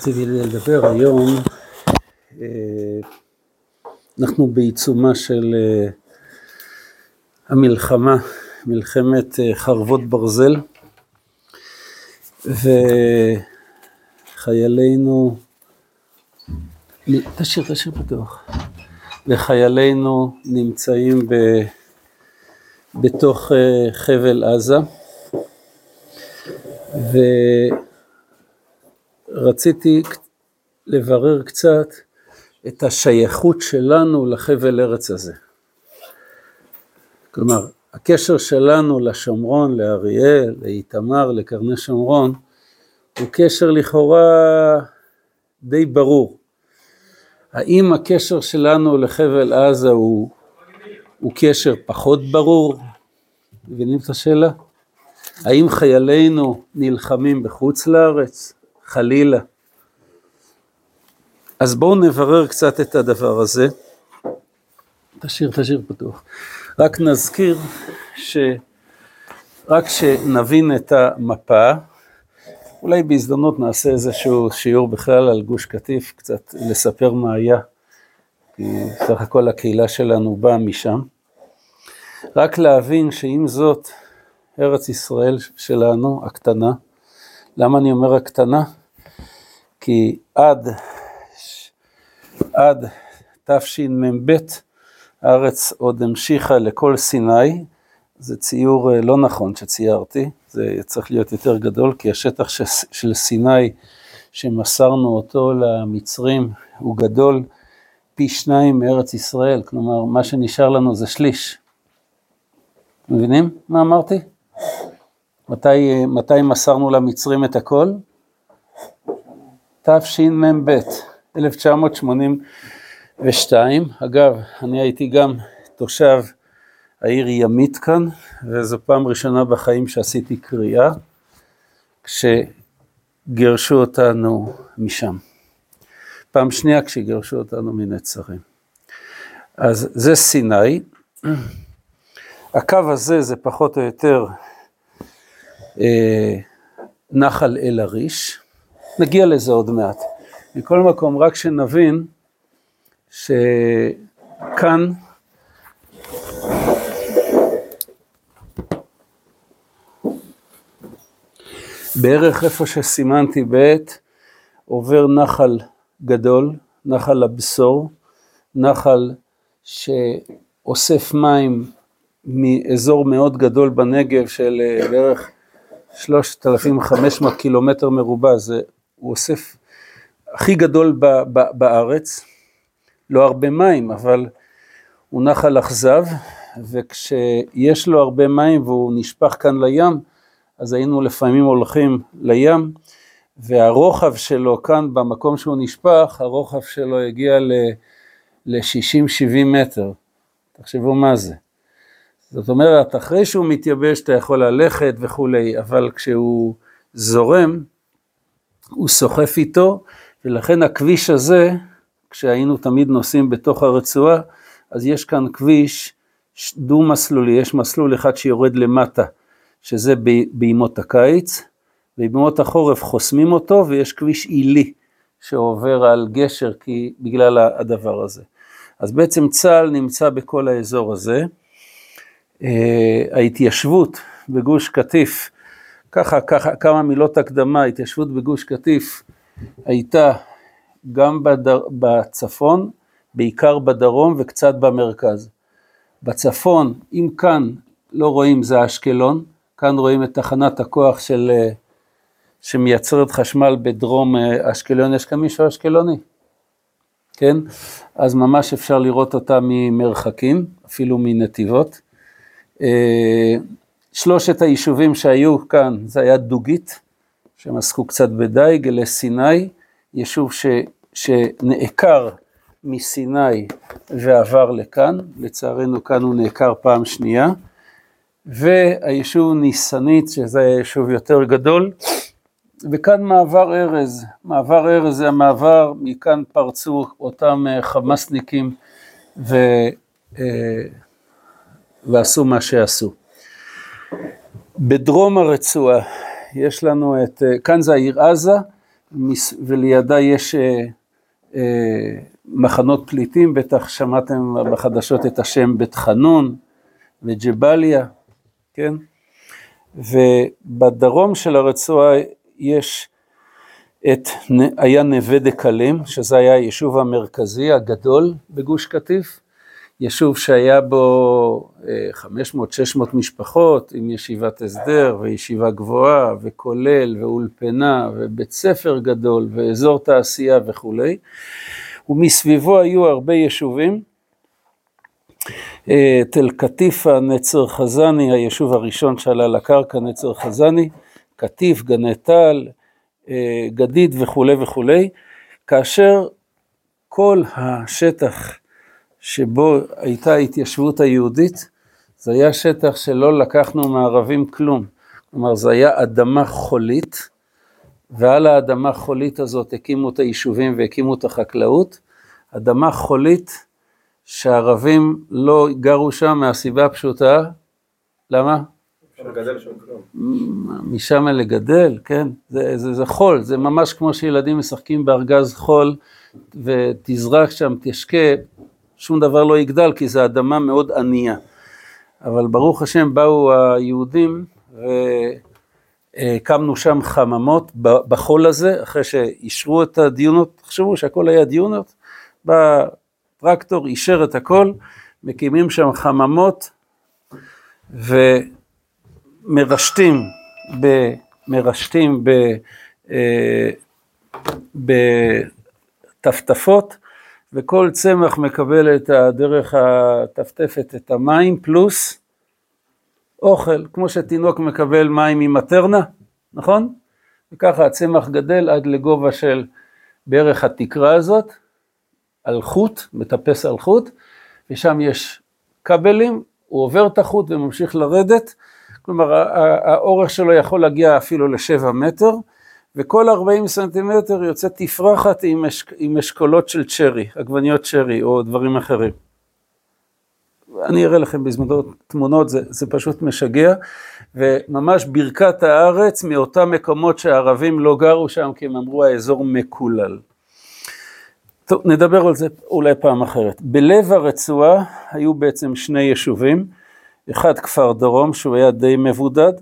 רציתי לדבר היום, אה, אנחנו בעיצומה של אה, המלחמה, מלחמת אה, חרבות ברזל, וחיילינו, תשאיר, תשאיר פתוח, וחיילינו נמצאים ב, בתוך חבל עזה, ו... רציתי לברר קצת את השייכות שלנו לחבל ארץ הזה. כלומר, הקשר שלנו לשומרון, לאריאל, לאיתמר, לקרני שומרון, הוא קשר לכאורה די ברור. האם הקשר שלנו לחבל עזה הוא, הוא קשר פחות ברור? מבינים את השאלה? האם חיילינו נלחמים בחוץ לארץ? חלילה. אז בואו נברר קצת את הדבר הזה. תשאיר, תשאיר פתוח. רק נזכיר ש... רק שנבין את המפה, אולי בהזדמנות נעשה איזשהו שיעור בכלל על גוש קטיף, קצת לספר מה היה, כי סך הכל הקהילה שלנו באה משם. רק להבין שעם זאת, ארץ ישראל שלנו, הקטנה, למה אני אומר הקטנה? כי עד, עד תשמ"ב הארץ עוד המשיכה לכל סיני, זה ציור אה, לא נכון שציירתי, זה צריך להיות יותר גדול, כי השטח של סיני שמסרנו אותו למצרים הוא גדול פי שניים מארץ ישראל, כלומר מה שנשאר לנו זה שליש. מבינים מה אמרתי? מתי, אה, מתי מסרנו למצרים את הכל? תשמ"ב, 1982. אגב, אני הייתי גם תושב העיר ימית כאן, וזו פעם ראשונה בחיים שעשיתי קריאה, כשגירשו אותנו משם. פעם שנייה כשגירשו אותנו מנצרים. אז זה סיני. הקו הזה זה פחות או יותר אה, נחל אל-עריש. נגיע לזה עוד מעט. מכל מקום, רק שנבין שכאן בערך איפה שסימנתי בעת, עובר נחל גדול, נחל הבשור, נחל שאוסף מים מאזור מאוד גדול בנגב של אה, בערך 3,500 קילומטר מרובע, זה הוא אוסף הכי גדול ב, ב, בארץ, לא הרבה מים, אבל הוא נחל אכזב, וכשיש לו הרבה מים והוא נשפך כאן לים, אז היינו לפעמים הולכים לים, והרוחב שלו כאן במקום שהוא נשפך, הרוחב שלו הגיע ל-60-70 מטר. תחשבו מה זה. זאת אומרת, אחרי שהוא מתייבש אתה יכול ללכת וכולי, אבל כשהוא זורם, הוא סוחף איתו, ולכן הכביש הזה, כשהיינו תמיד נוסעים בתוך הרצועה, אז יש כאן כביש דו-מסלולי, יש מסלול אחד שיורד למטה, שזה בימות הקיץ, ובימות החורף חוסמים אותו, ויש כביש עילי שעובר על גשר כי, בגלל הדבר הזה. אז בעצם צה"ל נמצא בכל האזור הזה. אה, ההתיישבות בגוש קטיף ככה, ככה, כמה מילות הקדמה, התיישבות בגוש קטיף הייתה גם בדר, בצפון, בעיקר בדרום וקצת במרכז. בצפון, אם כאן לא רואים זה אשקלון, כאן רואים את תחנת הכוח של, שמייצרת חשמל בדרום אשקלון, יש כאן מישהו אשקלוני, כן? אז ממש אפשר לראות אותה ממרחקים, אפילו מנתיבות. שלושת היישובים שהיו כאן, זה היה דוגית, שהם עסקו קצת בדייג, אלה סיני, יישוב ש, שנעקר מסיני ועבר לכאן, לצערנו כאן הוא נעקר פעם שנייה, והיישוב ניסנית, שזה היה יישוב יותר גדול, וכאן מעבר ארז, מעבר ארז זה המעבר, מכאן פרצו אותם אה, חמאסניקים ו, אה, ועשו מה שעשו. בדרום הרצועה יש לנו את, אה, כאן זה העיר עזה, ולידה יש אה, אה, מחנות פליטים, בטח שמעתם בחדשות את השם בית חנון וג'באליה, כן? ובדרום של הרצועה יש את, היה נווה דקלים, שזה היה היישוב המרכזי הגדול בגוש קטיף, יישוב שהיה בו 500-600 אה, משפחות עם ישיבת הסדר וישיבה גבוהה וכולל ואולפנה ובית ספר גדול ואזור תעשייה וכולי, ומסביבו היו הרבה יישובים. אה, תל קטיפה, נצר חזני, היישוב הראשון שעלה לקרקע, נצר חזני, קטיף, גני טל, אה, גדיד וכולי וכולי, כאשר כל השטח שבו הייתה ההתיישבות היהודית, זה היה שטח שלא לקחנו מערבים כלום. כלומר, זה היה אדמה חולית, ועל האדמה חולית הזאת הקימו את היישובים והקימו את החקלאות. אדמה חולית שהערבים לא גרו שם מהסיבה הפשוטה, למה? משם לגדל, כן, זה, זה, זה חול, זה ממש כמו שילדים משחקים בארגז חול ותזרק שם, תשקה, שום דבר לא יגדל כי זו אדמה מאוד ענייה. אבל ברוך השם באו היהודים והקמנו שם חממות בחול הזה, אחרי שאישרו את הדיונות, תחשבו שהכל היה דיונות, בא טרקטור, אישר את הכל, מקימים שם חממות ומרשתים, ב, מרשתים ב, אה, בטפטפות, וכל צמח מקבל את דרך הטפטפת את המים פלוס אוכל, כמו שתינוק מקבל מים ממטרנה, נכון? וככה הצמח גדל עד לגובה של בערך התקרה הזאת, על חוט, מטפס על חוט, ושם יש כבלים, הוא עובר את החוט וממשיך לרדת, כלומר האורך שלו יכול להגיע אפילו לשבע מטר, וכל 40 סנטימטר יוצא תפרחת עם, אשק, עם אשכולות של צ'רי, עגבניות צ'רי או דברים אחרים. אני אראה לכם בזמנו תמונות, זה, זה פשוט משגע, וממש ברכת הארץ מאותם מקומות שהערבים לא גרו שם, כי הם אמרו האזור מקולל. טוב, נדבר על זה אולי פעם אחרת. בלב הרצועה היו בעצם שני יישובים, אחד כפר דרום שהוא היה די מבודד,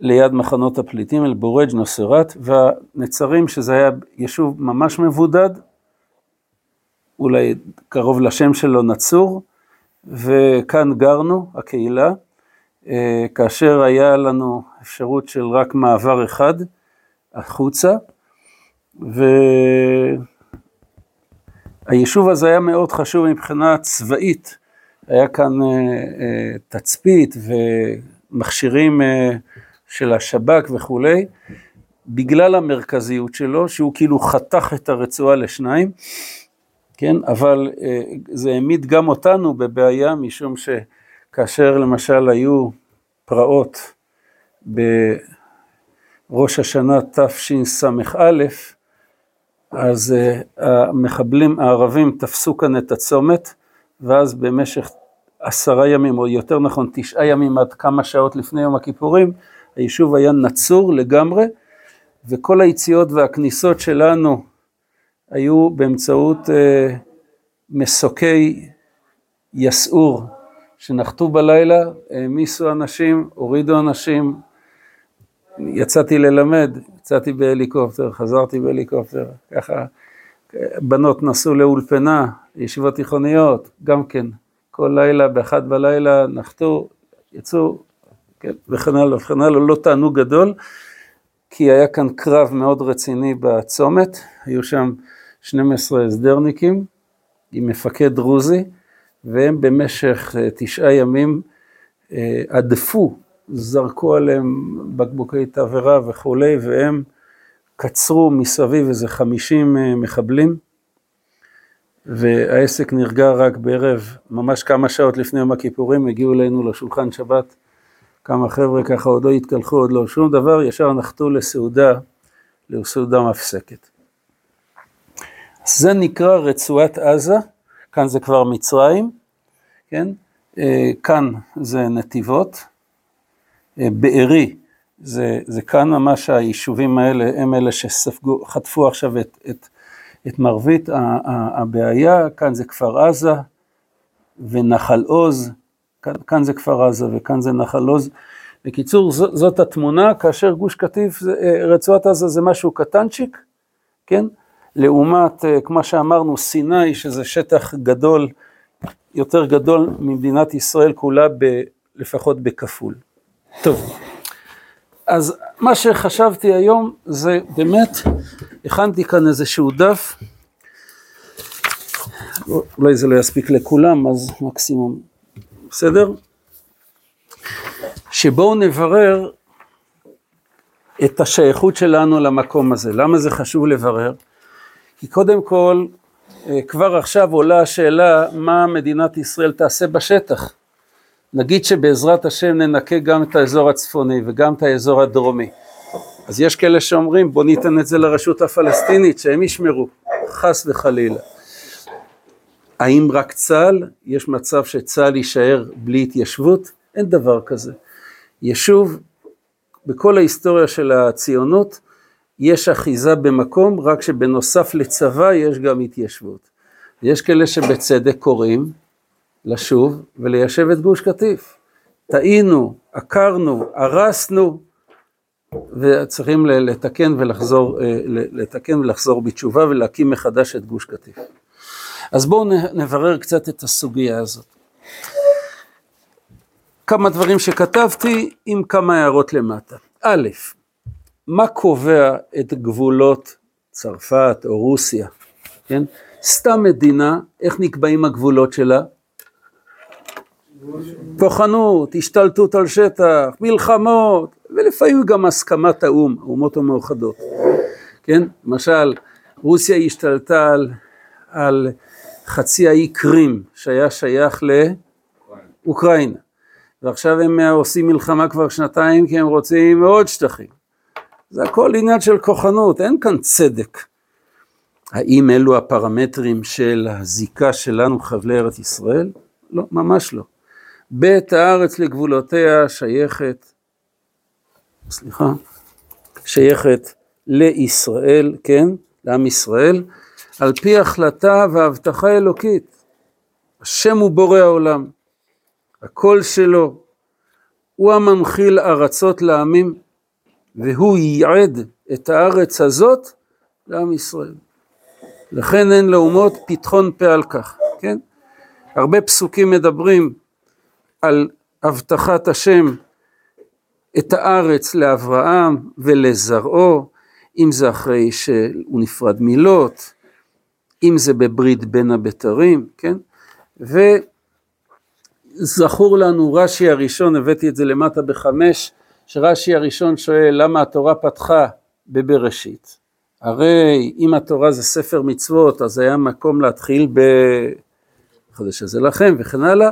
ליד מחנות הפליטים, אל בורג' נוסרת, והנצרים, שזה היה יישוב ממש מבודד, אולי קרוב לשם שלו נצור, וכאן גרנו, הקהילה, אה, כאשר היה לנו אפשרות של רק מעבר אחד החוצה, והיישוב הזה היה מאוד חשוב מבחינה צבאית, היה כאן אה, אה, תצפית ומכשירים של השב"כ וכולי, בגלל המרכזיות שלו, שהוא כאילו חתך את הרצועה לשניים, כן, אבל אה, זה העמיד גם אותנו בבעיה, משום שכאשר למשל היו פרעות בראש השנה תשס"א, אז אה, המחבלים הערבים תפסו כאן את הצומת, ואז במשך עשרה ימים, או יותר נכון תשעה ימים עד כמה שעות לפני יום הכיפורים, היישוב היה נצור לגמרי, וכל היציאות והכניסות שלנו היו באמצעות אה, מסוקי יסעור שנחתו בלילה, העמיסו אנשים, הורידו אנשים, יצאתי ללמד, יצאתי בהליקופטר, חזרתי בהליקופטר, ככה בנות נסעו לאולפנה, ישיבות תיכוניות, גם כן, כל לילה, באחת בלילה נחתו, יצאו, כן, וכן הלאה וכן הלאה, לא תענוג גדול, כי היה כאן קרב מאוד רציני בצומת, היו שם 12 הסדרניקים עם מפקד דרוזי, והם במשך אה, תשעה ימים אה, זרקו עליהם בקבוקי תבערה וכולי, והם קצרו מסביב איזה 50 אה, מחבלים, והעסק נרגע רק בערב, ממש כמה שעות לפני יום הכיפורים, הגיעו אלינו לשולחן שבת כמה חבר'ה ככה עוד לא התקלחו, עוד לא שום דבר, ישר נחתו לסעודה, לסעודה מפסקת. זה נקרא רצועת עזה, כאן זה כבר מצרים, כן? אה, כאן זה נתיבות, אה, בארי זה, זה כאן ממש היישובים האלה, הם אלה שחטפו עכשיו את, את, את מרבית הבעיה, כאן זה כפר עזה ונחל עוז, כאן, כאן זה כפר עזה וכאן זה נחל עוז. בקיצור, זאת התמונה, כאשר גוש קטיף, אה, רצועת עזה זה משהו קטנצ'יק, כן? לעומת, אה, כמו שאמרנו, סיני, שזה שטח גדול, יותר גדול ממדינת ישראל כולה, ב, לפחות בכפול. טוב, אז מה שחשבתי היום זה באמת, הכנתי כאן איזשהו דף, אולי זה לא יספיק לכולם, אז מקסימום, בסדר? שבואו נברר את השייכות שלנו למקום הזה. למה זה חשוב לברר? כי קודם כל, אה, כבר עכשיו עולה השאלה מה מדינת ישראל תעשה בשטח. נגיד שבעזרת השם ננקה גם את האזור הצפוני וגם את האזור הדרומי. אז יש כאלה שאומרים בוא ניתן את זה לרשות הפלסטינית שהם ישמרו, חס וחלילה. האם רק צה"ל? יש מצב שצה"ל יישאר בלי התיישבות? אין דבר כזה. יישוב, בכל ההיסטוריה של הציונות, יש אחיזה במקום, רק שבנוסף לצבא יש גם התיישבות. יש כאלה שבצדק קוראים לשוב וליישב את גוש קטיף. טעינו, עקרנו, הרסנו, וצריכים לתקן ולחזור, אה, לתקן ולחזור בתשובה ולהקים מחדש את גוש קטיף. אז בואו נברר קצת את הסוגיה הזאת. כמה דברים שכתבתי עם כמה הערות למטה. א', מה קובע את גבולות צרפת או רוסיה, כן? סתם מדינה, איך נקבעים הגבולות שלה? כוחנות, השתלטות על שטח, מלחמות, ולפעמים גם הסכמת האו"ם, האומות המאוחדות, כן? למשל, רוסיה השתלטה על, על חצי האי קרים, שהיה שייך לאוקראינה. ועכשיו הם עושים מלחמה כבר שנתיים כי הם רוצים עוד שטחים. זה הכל עניין של כוחנות, אין כאן צדק. האם אלו הפרמטרים של הזיקה שלנו חבלי ארץ ישראל? לא, ממש לא. בית הארץ לגבולותיה שייכת, סליחה, שייכת לישראל, כן, לעם ישראל, על פי החלטה והבטחה אלוקית. השם הוא בורא העולם. הקול שלו, הוא המנחיל ארצות לעמים, והוא ייעד את הארץ הזאת לעם ישראל. לכן אין לאומות פתחון פה על כך, כן? הרבה פסוקים מדברים על הבטחת השם את הארץ לאברהם ולזרעו, אם זה אחרי שהוא נפרד מלוט, אם זה בברית בין הבתרים, כן? ו... זכור לנו רש"י הראשון, הבאתי את זה למטה בחמש, שרש"י הראשון שואל למה התורה פתחה בבראשית. הרי אם התורה זה ספר מצוות, אז היה מקום להתחיל בחודש הזה לכם וכן הלאה.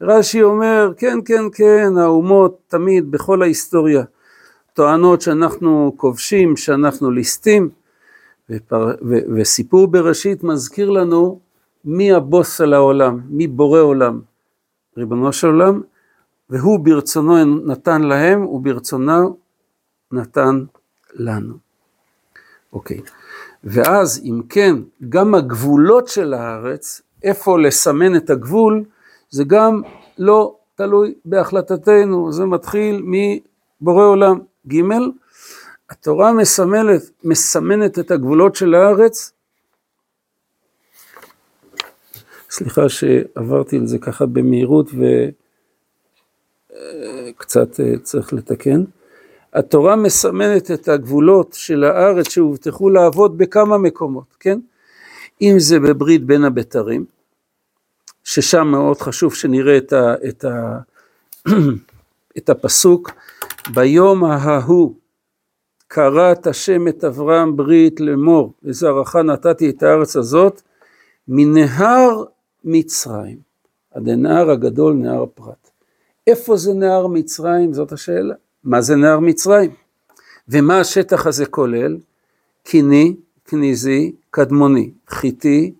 רש"י אומר, כן, כן, כן, האומות תמיד בכל ההיסטוריה טוענות שאנחנו כובשים, שאנחנו ליסטים, ופר... ו... וסיפור בראשית מזכיר לנו מי הבוס על העולם, מי בורא עולם. ריבונו של עולם, והוא ברצונו נתן להם, וברצונו נתן לנו. אוקיי, ואז אם כן, גם הגבולות של הארץ, איפה לסמן את הגבול, זה גם לא תלוי בהחלטתנו, זה מתחיל מבורא עולם. ג', התורה מסמלת, מסמנת את הגבולות של הארץ סליחה שעברתי על זה ככה במהירות וקצת אה, צריך לתקן. התורה מסמנת את הגבולות של הארץ שהובטחו לעבוד בכמה מקומות, כן? אם זה בברית בין הבתרים, ששם מאוד חשוב שנראה את, ה, את, ה, את הפסוק, ביום ההוא קראת השם את אברהם ברית לאמור, לזרעך נתתי את הארץ הזאת, מנהר מצרים, עד הנהר הגדול נהר פרת. איפה זה נהר מצרים? זאת השאלה. מה זה נהר מצרים? ומה השטח הזה כולל? קיני, כניזי, קדמוני, חיטי,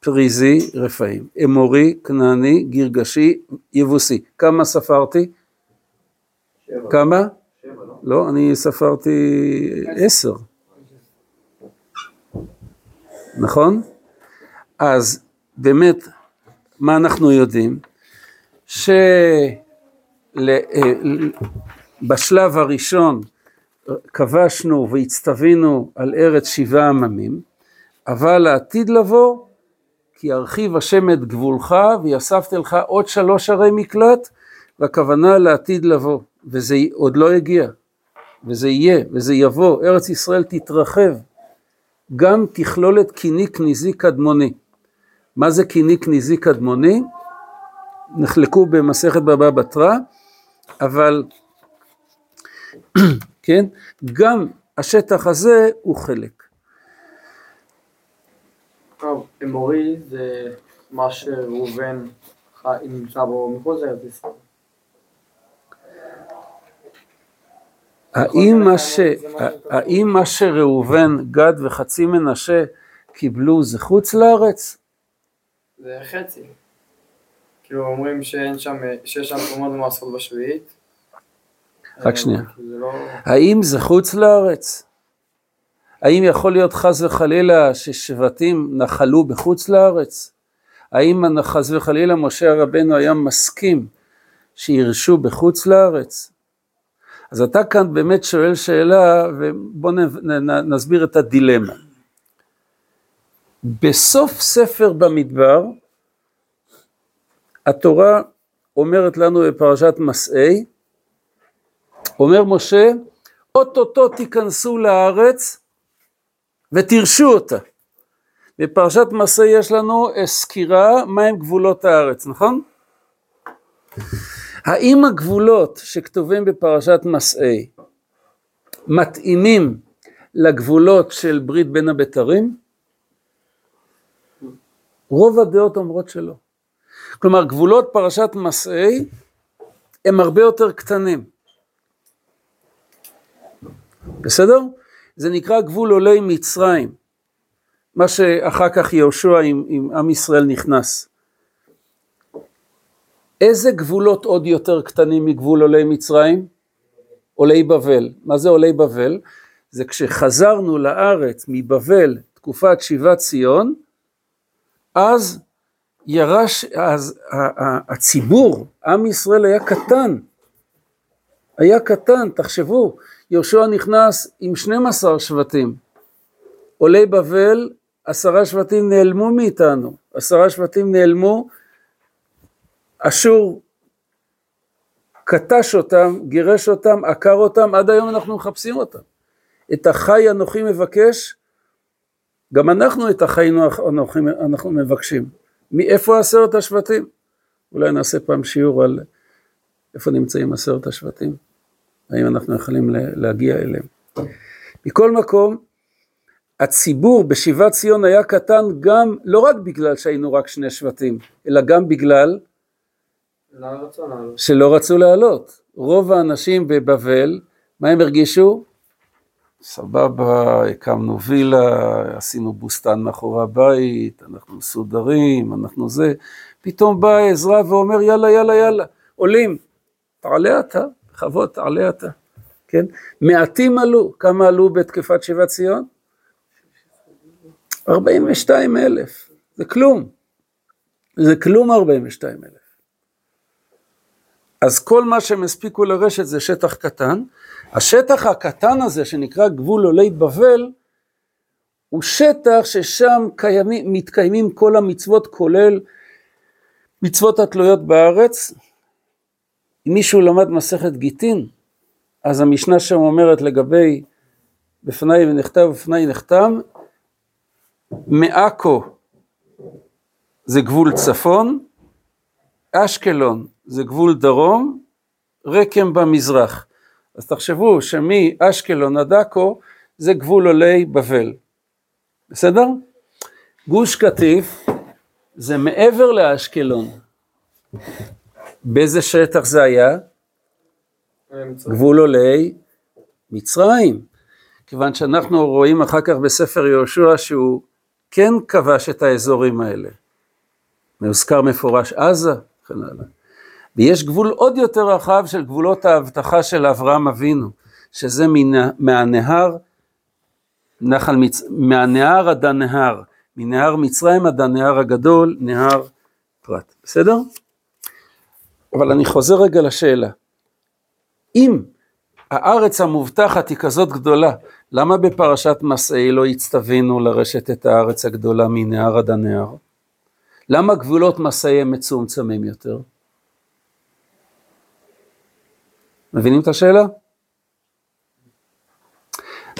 פריזי, רפאים, אמורי, כנעני, גרגשי, יבוסי. כמה ספרתי? שבע. כמה? לא? אני ספרתי עשר. נכון? אז באמת, מה אנחנו יודעים? שבשלב הראשון כבשנו והצטווינו על ארץ שבעה עממים, אבל לעתיד לבוא, כי ירחיב השם את גבולך ויספתי לך עוד שלוש ערי מקלט, והכוונה לעתיד לבוא, וזה עוד לא הגיע, וזה יהיה, וזה יבוא, ארץ ישראל תתרחב, גם תכלול את קיני כניזי קדמוני. מה זה קיני כניזי קדמוני? נחלקו במסכת בבא בתרא, אבל כן, גם השטח הזה הוא חלק. טוב, אמורי זה מה שראובן נמצא בו מחוץ לארץ ישראל. האם מה שראובן, גד וחצי מנשה קיבלו זה חוץ לארץ? זה חצי. כאילו אומרים שאין שם, שיש שם תרומות ומעשרות בשביעית. רק שנייה. אה, לא- האם זה חוץ לארץ? האם יכול להיות חס וחלילה ששבטים נחלו בחוץ לארץ? האם חס וחלילה משה רבנו היה מסכים שירשו בחוץ לארץ? אז אתה כאן באמת שואל שאלה, ובוא נסביר את הדילמה. בסוף ספר במדבר, התורה אומרת לנו בפרשת מסעי, אומר משה, אוטוטו תיכנסו לארץ ותירשו אותה. בפרשת מסעי יש לנו סקירה מהם גבולות הארץ, נכון? האם הגבולות שכתובים בפרשת מסעי מתאימים לגבולות של ברית בין הבתרים? רוב הדעות אומרות שלא. כלומר, גבולות פרשת מסעי הם הרבה יותר קטנים. בסדר? זה נקרא גבול עולי מצרים, מה שאחר כך יהושע עם, עם עם ישראל נכנס. איזה גבולות עוד יותר קטנים מגבול עולי מצרים? עולי בבל. מה זה עולי בבל? זה כשחזרנו לארץ מבבל, תקופת שיבת ציון, אז ירש, אז הציבור, עם ישראל היה קטן, היה קטן, תחשבו, יהושע נכנס עם 12 שבטים, עולי בבל, עשרה שבטים נעלמו מאיתנו, עשרה שבטים נעלמו, אשור קטש אותם, גירש אותם, עקר אותם, עד היום אנחנו מחפשים אותם. את החי אנוכי מבקש, גם אנחנו את החי אנוכי אנחנו מבקשים. מאיפה עשרת השבטים? אולי נעשה פעם שיעור על איפה נמצאים עשרת השבטים, האם אנחנו יכולים להגיע אליהם. מכל מקום, הציבור בשיבת ציון היה קטן גם, לא רק בגלל שהיינו רק שני שבטים, אלא גם בגלל לא שלא רצו לעלות. רוב האנשים בבבל, מה הם הרגישו? סבבה, הקמנו וילה, עשינו בוסטן מאחורי הבית, אנחנו מסודרים, אנחנו זה. פתאום בא עזרא ואומר, יאללה, יאללה, יאללה, עולים. תעלה אתה, בכבוד, תעלה אתה. כן? מעטים עלו, כמה עלו בתקפת שיבת ציון? 42 אלף, זה כלום. זה כלום 42 אלף. אז כל מה שהם הספיקו לרשת זה שטח קטן. השטח הקטן הזה שנקרא גבול עולי בבל, הוא שטח ששם קיימים, מתקיימים כל המצוות כולל מצוות התלויות בארץ. אם מישהו למד מסכת גיטין, אז המשנה שם אומרת לגבי בפניי נחתם ובפניי נחתם, מעכו זה גבול צפון, אשקלון זה גבול דרום, רקם במזרח. אז תחשבו שמאשקלון עד עכו זה גבול עולי בבל. בסדר? גוש קטיף זה מעבר לאשקלון. באיזה שטח זה היה? גבול עולי מצרים. כיוון שאנחנו רואים אחר כך בספר יהושע שהוא כן כבש את האזורים האלה. מוזכר מפורש עזה, וכן הלאה. ויש גבול עוד יותר רחב של גבולות ההבטחה של אברהם אבינו, שזה מן, מהנהר, נחל מצ... מהנהר עד הנהר, מנהר מצרים עד הנהר הגדול, נהר פרת, בסדר? אבל אני חוזר רגע לשאלה. אם הארץ המובטחת היא כזאת גדולה, למה בפרשת מסעי לא הצטווינו לרשת את הארץ הגדולה מנהר עד הנהר? למה גבולות מסעי הם מצומצמים יותר? מבינים את השאלה?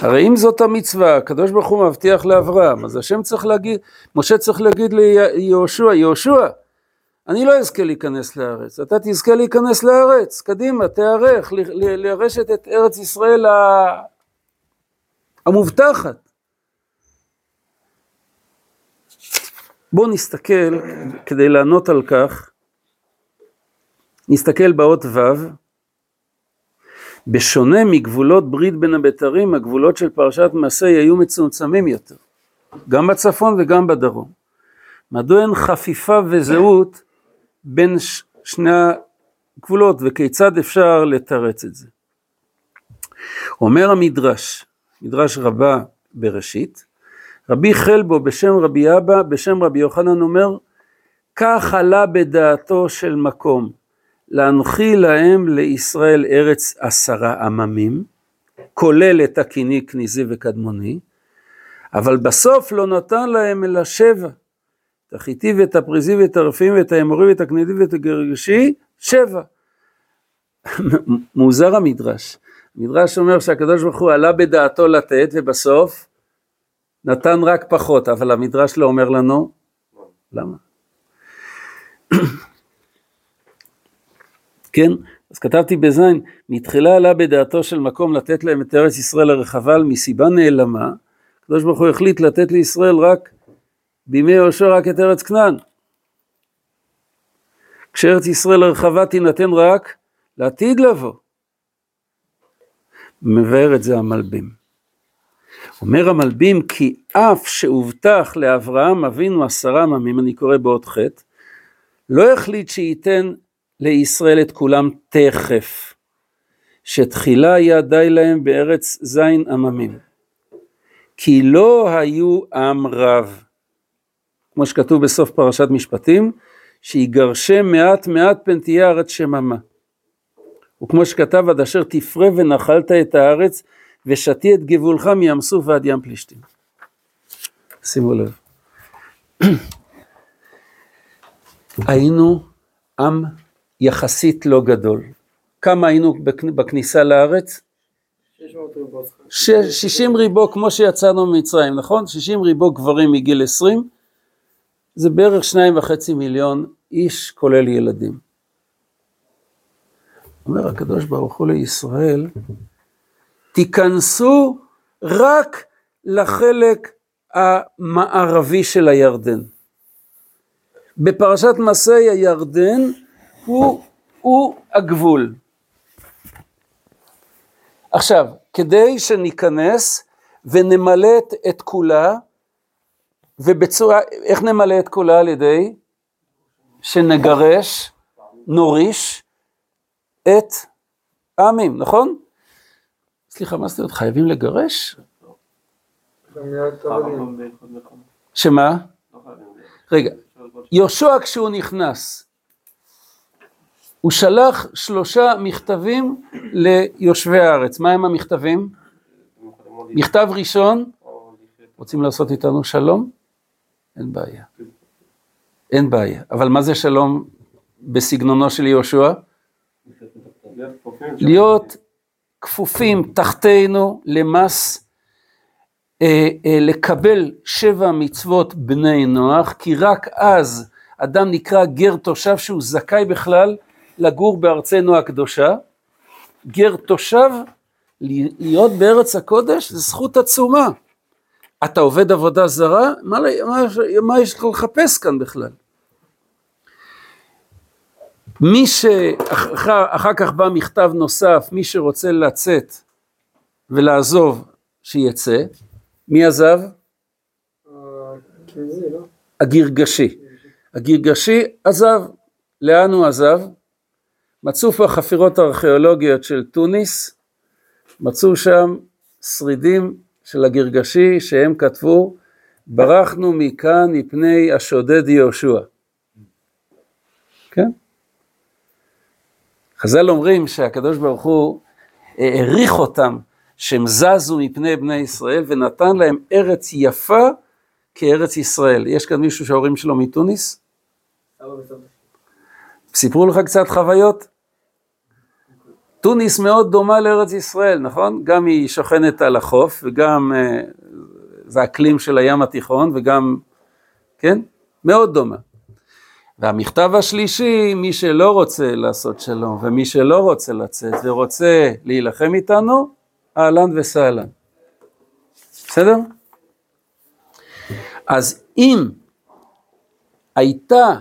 הרי אם זאת המצווה, הקדוש ברוך הוא מבטיח לאברהם, אז השם צריך להגיד, משה צריך להגיד ליהושע, יהושע, אני לא אזכה להיכנס לארץ, אתה תזכה להיכנס לארץ, קדימה, תיערך, לרשת את ארץ ישראל המובטחת. בואו נסתכל, כדי לענות על כך, נסתכל באות ו', בשונה מגבולות ברית בין הבתרים, הגבולות של פרשת מעשה היו מצומצמים יותר, גם בצפון וגם בדרום. מדוע אין חפיפה וזהות בין שני הגבולות וכיצד אפשר לתרץ את זה? אומר המדרש, מדרש רבה בראשית, רבי חלבו בשם רבי אבא, בשם רבי יוחנן אומר, כך עלה בדעתו של מקום, להנחיל להם לישראל ארץ עשרה עממים, כולל את הקיני, כניזי וקדמוני, אבל בסוף לא נתן להם אלא שבע, את החיטי ואת הפריזי ואת הרפאים ואת האמורי ואת הכנידי ואת הגרגשי, שבע. מוזר המדרש. המדרש אומר שהקדוש ברוך הוא עלה בדעתו לתת ובסוף נתן רק פחות, אבל המדרש לא אומר לנו, למה? כן? אז כתבתי בזין, מתחילה עלה בדעתו של מקום לתת להם את ארץ ישראל הרחבה, מסיבה נעלמה, הקדוש ברוך הוא החליט לתת לישראל רק בימי יהושע רק את ארץ כנען. כשארץ ישראל הרחבה תינתן רק לעתיד לבוא. מבאר את זה המלבים. אומר המלבים כי אף שהובטח לאברהם אבינו עשרה עממים, אני קורא בעוד חטא, לא החליט שייתן לישראל את כולם תכף, שתחילה היה די להם בארץ זין עממים. כי לא היו עם רב, כמו שכתוב בסוף פרשת משפטים, שיגרשם מעט מעט פן תהיה ארץ שממה. וכמו שכתב עד אשר תפרה ונחלת את הארץ ושתי את גבולך מים סוף ועד ים פלישתים. שימו לב. היינו עם יחסית לא גדול. כמה היינו בכניסה לארץ? 60 ריבו כמו שיצאנו ממצרים, נכון? 60 ריבו גברים מגיל 20, זה בערך שניים וחצי מיליון איש כולל ילדים. אומר הקדוש ברוך הוא לישראל, תיכנסו רק לחלק המערבי של הירדן. בפרשת מסעי הירדן הוא, הוא הגבול. עכשיו, כדי שניכנס ונמלא את כולה, ובצורה, איך נמלא את כולה על ידי? שנגרש, נוריש את העמים, נכון? סליחה, מה זאת אומרת? חייבים לגרש? שמה? רגע, יהושע כשהוא נכנס, הוא שלח שלושה מכתבים ליושבי הארץ. מה הם המכתבים? מכתב ראשון, רוצים לעשות איתנו שלום? אין בעיה. אין בעיה. אבל מה זה שלום בסגנונו של יהושע? להיות כפופים תחתינו למס, אה, אה, לקבל שבע מצוות בני נוח, כי רק אז אדם נקרא גר תושב שהוא זכאי בכלל לגור בארצנו הקדושה. גר תושב, להיות בארץ הקודש, זה זכות עצומה. אתה עובד עבודה זרה? מה, מה, מה יש לך לחפש כאן בכלל? מי שאחר כך בא מכתב נוסף, מי שרוצה לצאת ולעזוב, שיצא. מי עזב? הגרגשי. הגרגשי עזב. לאן הוא עזב? מצאו פה חפירות ארכיאולוגיות של תוניס, מצאו שם שרידים של הגרגשי שהם כתבו, ברחנו מכאן מפני השודד יהושע. כן? חז"ל אומרים שהקדוש ברוך הוא העריך אותם שהם זזו מפני בני ישראל ונתן להם ארץ יפה כארץ ישראל. יש כאן מישהו שההורים שלו מתוניס? סיפרו לך קצת חוויות? תוניס מאוד דומה לארץ ישראל, נכון? גם היא שוכנת על החוף וגם uh, זה אקלים של הים התיכון וגם, כן? מאוד דומה. והמכתב השלישי, מי שלא רוצה לעשות שלום ומי שלא רוצה לצאת ורוצה להילחם איתנו, אהלן וסהלן. בסדר? אז אם הייתה,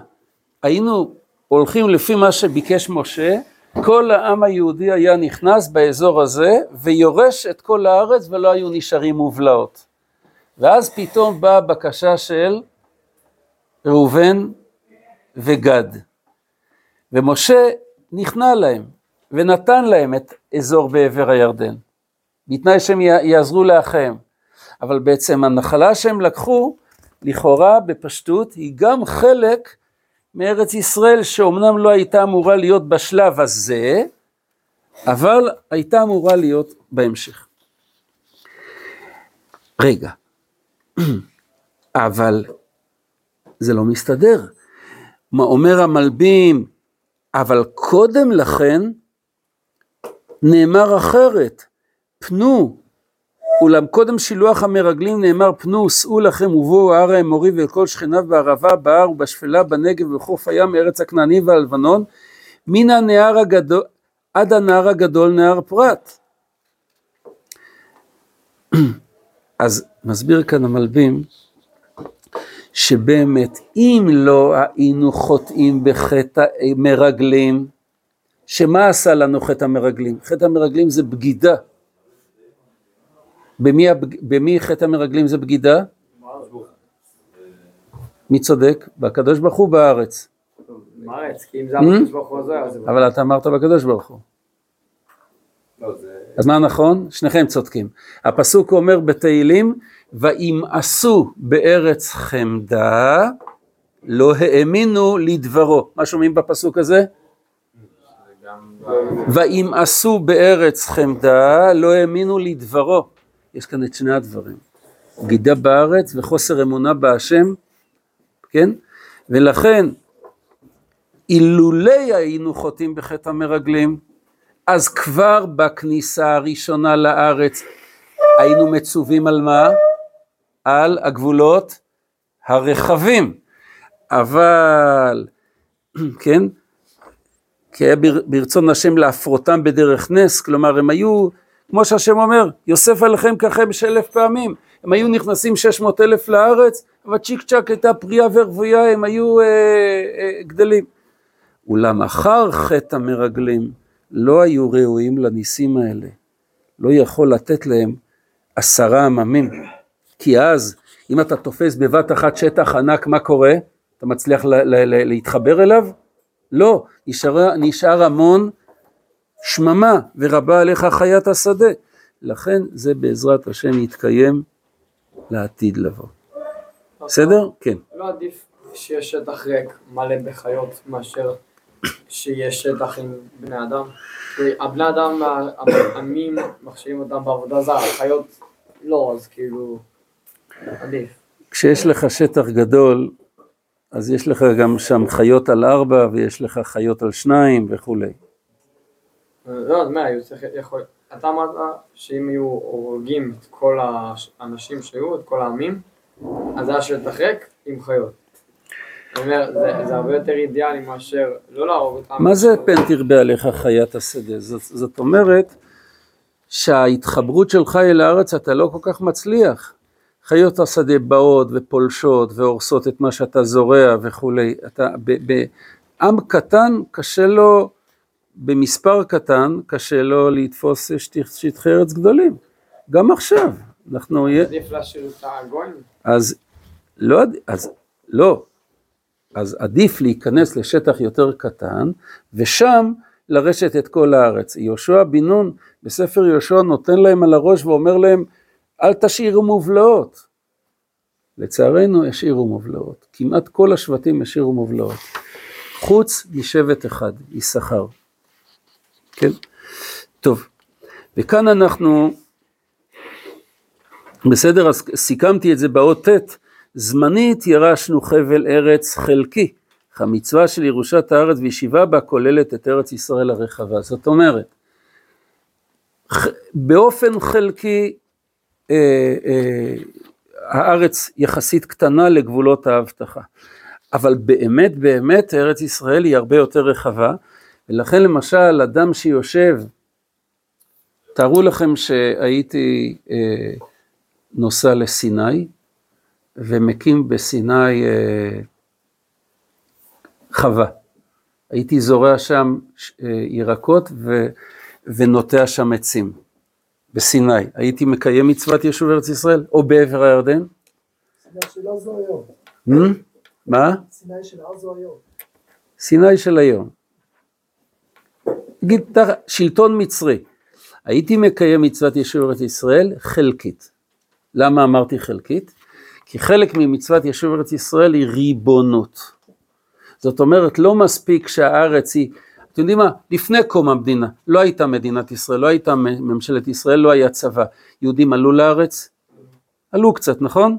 היינו הולכים לפי מה שביקש משה, כל העם היהודי היה נכנס באזור הזה ויורש את כל הארץ ולא היו נשארים מובלעות. ואז פתאום באה בקשה של ראובן וגד. ומשה נכנע להם ונתן להם את אזור בעבר הירדן, בתנאי שהם יעזרו לאחיהם. אבל בעצם הנחלה שהם לקחו, לכאורה בפשטות, היא גם חלק מארץ ישראל שאומנם לא הייתה אמורה להיות בשלב הזה, אבל הייתה אמורה להיות בהמשך. רגע, אבל זה לא מסתדר. מה אומר המלבים, אבל קודם לכן נאמר אחרת, פנו, אולם קודם שילוח המרגלים נאמר פנו, שאו לכם ובואו הר האמורי ואל כל שכניו בערבה, בהר ובשפלה, בנגב ובחוף הים, ארץ הכנעני והלבנון, מן הנהר הגדול, עד הנהר הגדול נהר פרת. אז מסביר כאן המלבים, שבאמת אם לא היינו חוטאים בחטא מרגלים, שמה עשה לנו חטא המרגלים? חטא המרגלים זה בגידה. במי, במי חטא המרגלים זה בגידה? מי צודק? בקדוש ברוך הוא בארץ. בארץ, כי אם זה הקדוש ברוך הוא עוזר, אז. אבל אתה אמרת בקדוש ברוך הוא. אז מה נכון? שניכם צודקים. הפסוק אומר בתהילים, וימאסו בארץ חמדה, לא האמינו לדברו. מה שומעים בפסוק הזה? וימאסו בארץ חמדה, לא האמינו לדברו. יש כאן את שני הדברים. בגידה בארץ וחוסר אמונה בהשם, כן? ולכן, אילולי היינו חוטאים בחטא המרגלים, אז כבר בכניסה הראשונה לארץ היינו מצווים על מה? על הגבולות הרחבים. אבל, כן, כי היה ברצון השם להפרותם בדרך נס, כלומר הם היו, כמו שהשם אומר, יוסף עליכם ככם שאלף פעמים, הם היו נכנסים שש מאות אלף לארץ, אבל צ'יק צ'אק הייתה פריאה ורוויה, הם היו אה, אה, גדלים. אולם אחר חטא המרגלים, לא היו ראויים לניסים האלה. לא יכול לתת להם עשרה עממים. כי אז, אם אתה תופס בבת אחת שטח ענק, מה קורה? אתה מצליח להתחבר אליו? לא, נשאר, נשאר המון שממה, ורבה עליך חיית השדה. לכן זה בעזרת השם יתקיים לעתיד לבוא. בסדר? כן. לא עדיף שיש שטח ריק מלא בחיות מאשר שיש שטח עם בני אדם. הבני אדם, העמים, מחשיבים אותם בעבודה זרה, החיות לא, אז כאילו, עדיף. כשיש לך שטח גדול, אז יש לך גם שם חיות על ארבע, ויש לך חיות על שניים וכולי. לא, אז מה, יכול... אתה אמרת שאם היו הורגים את כל האנשים שהיו, את כל העמים, אז היה שטח ריק עם חיות. אני אומר, זה, זה הרבה יותר אידיאלי מאשר לא להרוג אותם. מה זה פן תרבה עליך חיית השדה? זאת, זאת אומרת שההתחברות שלך אל הארץ אתה לא כל כך מצליח. חיות השדה באות ופולשות והורסות את מה שאתה זורע וכולי. אתה, בעם קטן קשה לו, במספר קטן קשה לו לתפוס שטחי ארץ גדולים. גם עכשיו, אנחנו... עדיף להשאיר את הגויים? אז לא, אז לא, אז עדיף להיכנס לשטח יותר קטן, ושם לרשת את כל הארץ. יהושע בן נון בספר יהושע נותן להם על הראש ואומר להם, אל תשאירו מובלעות. לצערנו השאירו מובלעות, כמעט כל השבטים השאירו מובלעות, חוץ משבט אחד, יששכר. כן? טוב, וכאן אנחנו, בסדר, אז סיכמתי את זה באות ט', זמנית ירשנו חבל ארץ חלקי, אך המצווה של ירושת הארץ וישיבה בה כוללת את ארץ ישראל הרחבה. זאת אומרת, באופן חלקי אה, אה, הארץ יחסית קטנה לגבולות ההבטחה, אבל באמת באמת ארץ ישראל היא הרבה יותר רחבה, ולכן למשל אדם שיושב, תארו לכם שהייתי אה, נוסע לסיני, ומקים בסיני אה, חווה. הייתי זורע שם אה, ירקות ו, ונוטע שם עצים, בסיני. הייתי מקיים מצוות יישוב ארץ ישראל, או בעבר הירדן. סיני של אז או היום. Hmm? מה? סיני של אז או היום. סיני של היום. נגיד, שלטון מצרי. הייתי מקיים מצוות יישוב ארץ ישראל חלקית. למה אמרתי חלקית? כי חלק ממצוות יישוב ארץ ישראל היא ריבונות. זאת אומרת, לא מספיק שהארץ היא, אתם יודעים מה, לפני קום המדינה, לא הייתה מדינת ישראל, לא הייתה ממשלת ישראל, לא היה צבא. יהודים עלו לארץ? עלו קצת, נכון?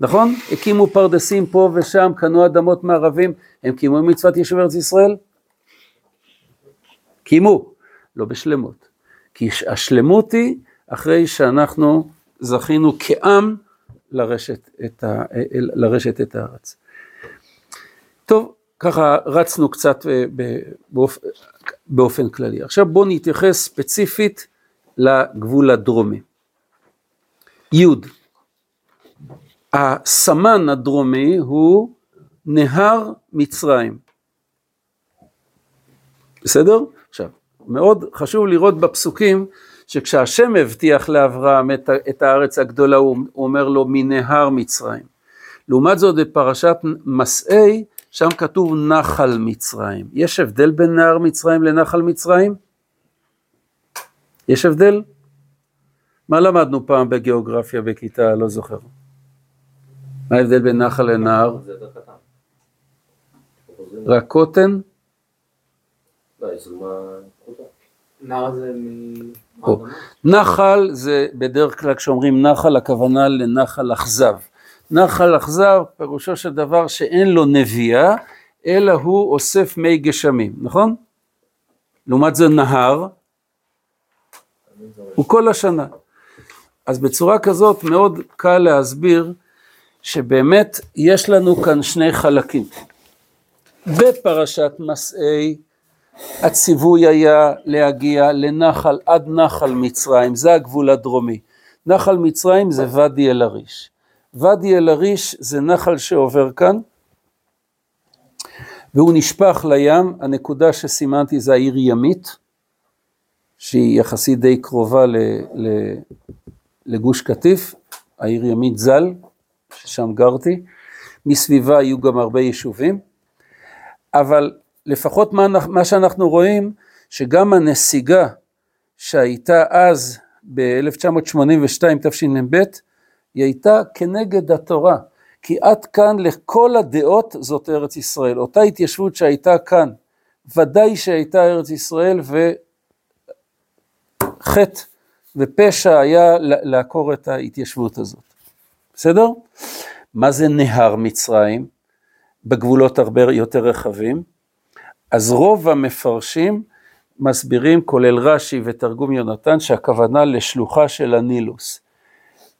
נכון? הקימו פרדסים פה ושם, קנו אדמות מערבים, הם קיימו מצוות יישוב ארץ ישראל? קיימו, לא בשלמות. כי השלמות היא אחרי שאנחנו זכינו כעם לרשת את, ה, לרשת את הארץ. טוב, ככה רצנו קצת אה, באופ, באופן כללי. עכשיו בואו נתייחס ספציפית לגבול הדרומי. י' הסמן הדרומי הוא נהר מצרים. בסדר? מאוד חשוב לראות בפסוקים שכשהשם הבטיח לאברהם את, את הארץ הגדולה, הוא אומר לו מנהר מצרים. לעומת זאת בפרשת מסעי, שם כתוב נחל מצרים. יש הבדל בין נהר מצרים לנחל מצרים? יש הבדל? מה למדנו פעם בגיאוגרפיה בכיתה, לא זוכר. מה ההבדל בין נחל לנהר? רק קוטן? נהר זה מ... נחל זה בדרך כלל כשאומרים נחל הכוונה לנחל אכזב. נחל אכזב פירושו של דבר שאין לו נביאה אלא הוא אוסף מי גשמים, נכון? לעומת זה נהר הוא כל השנה. אז בצורה כזאת מאוד קל להסביר שבאמת יש לנו כאן שני חלקים. בפרשת מסעי הציווי היה להגיע לנחל, עד נחל מצרים, זה הגבול הדרומי. נחל מצרים זה ואדי אל-עריש. ואדי אל-עריש זה נחל שעובר כאן, והוא נשפך לים, הנקודה שסימנתי זה העיר ימית, שהיא יחסית די קרובה ל, ל, לגוש קטיף, העיר ימית ז"ל, ששם גרתי, מסביבה היו גם הרבה יישובים, אבל לפחות מה, מה שאנחנו רואים, שגם הנסיגה שהייתה אז ב-1982 תשמ"ב, היא הייתה כנגד התורה, כי עד כאן לכל הדעות זאת ארץ ישראל, אותה התיישבות שהייתה כאן, ודאי שהייתה ארץ ישראל וחטא ופשע היה לעקור את ההתיישבות הזאת, בסדר? מה זה נהר מצרים? בגבולות הרבה יותר רחבים. אז רוב המפרשים מסבירים, כולל רש"י ותרגום יונתן, שהכוונה לשלוחה של הנילוס.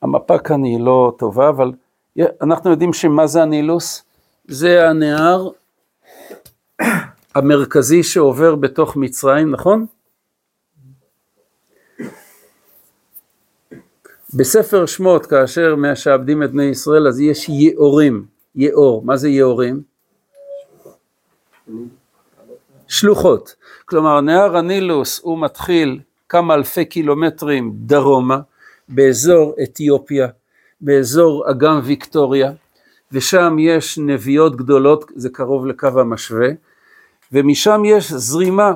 המפה כאן היא לא טובה, אבל אנחנו יודעים שמה זה הנילוס? זה הנהר המרכזי שעובר בתוך מצרים, נכון? בספר שמות, כאשר משעבדים את בני ישראל, אז יש יאורים, יאור, מה זה יאורים? שלוחות. כלומר, נהר הנילוס הוא מתחיל כמה אלפי קילומטרים דרומה, באזור אתיופיה, באזור אגם ויקטוריה, ושם יש נביאות גדולות, זה קרוב לקו המשווה, ומשם יש זרימה,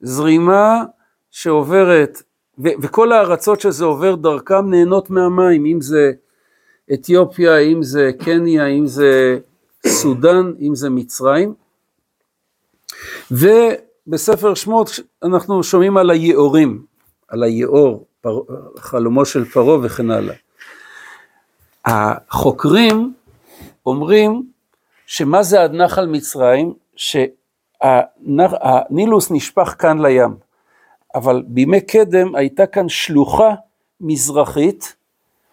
זרימה שעוברת, ו- וכל הארצות שזה עובר דרכם נהנות מהמים, אם זה אתיופיה, אם זה קניה, אם זה סודאן, אם זה מצרים. ובספר שמות אנחנו שומעים על היאורים, על היאור, פר, חלומו של פרעה וכן הלאה. החוקרים אומרים שמה זה עד נחל מצרים? שהנילוס נשפך כאן לים, אבל בימי קדם הייתה כאן שלוחה מזרחית,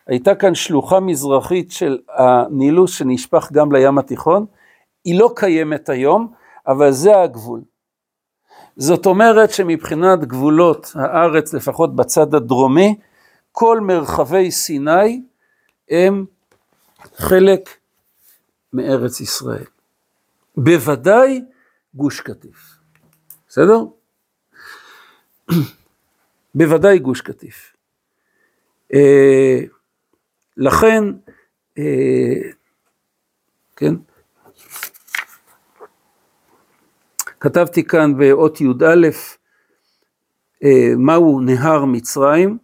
הייתה כאן שלוחה מזרחית של הנילוס שנשפך גם לים התיכון, היא לא קיימת היום, אבל זה הגבול. זאת אומרת שמבחינת גבולות הארץ, לפחות בצד הדרומי, כל מרחבי סיני הם חלק מארץ ישראל. בוודאי גוש קטיף. בסדר? בוודאי גוש קטיף. אה, לכן, אה, כן, כתבתי כאן באות י"א, אה, מהו נהר מצרים,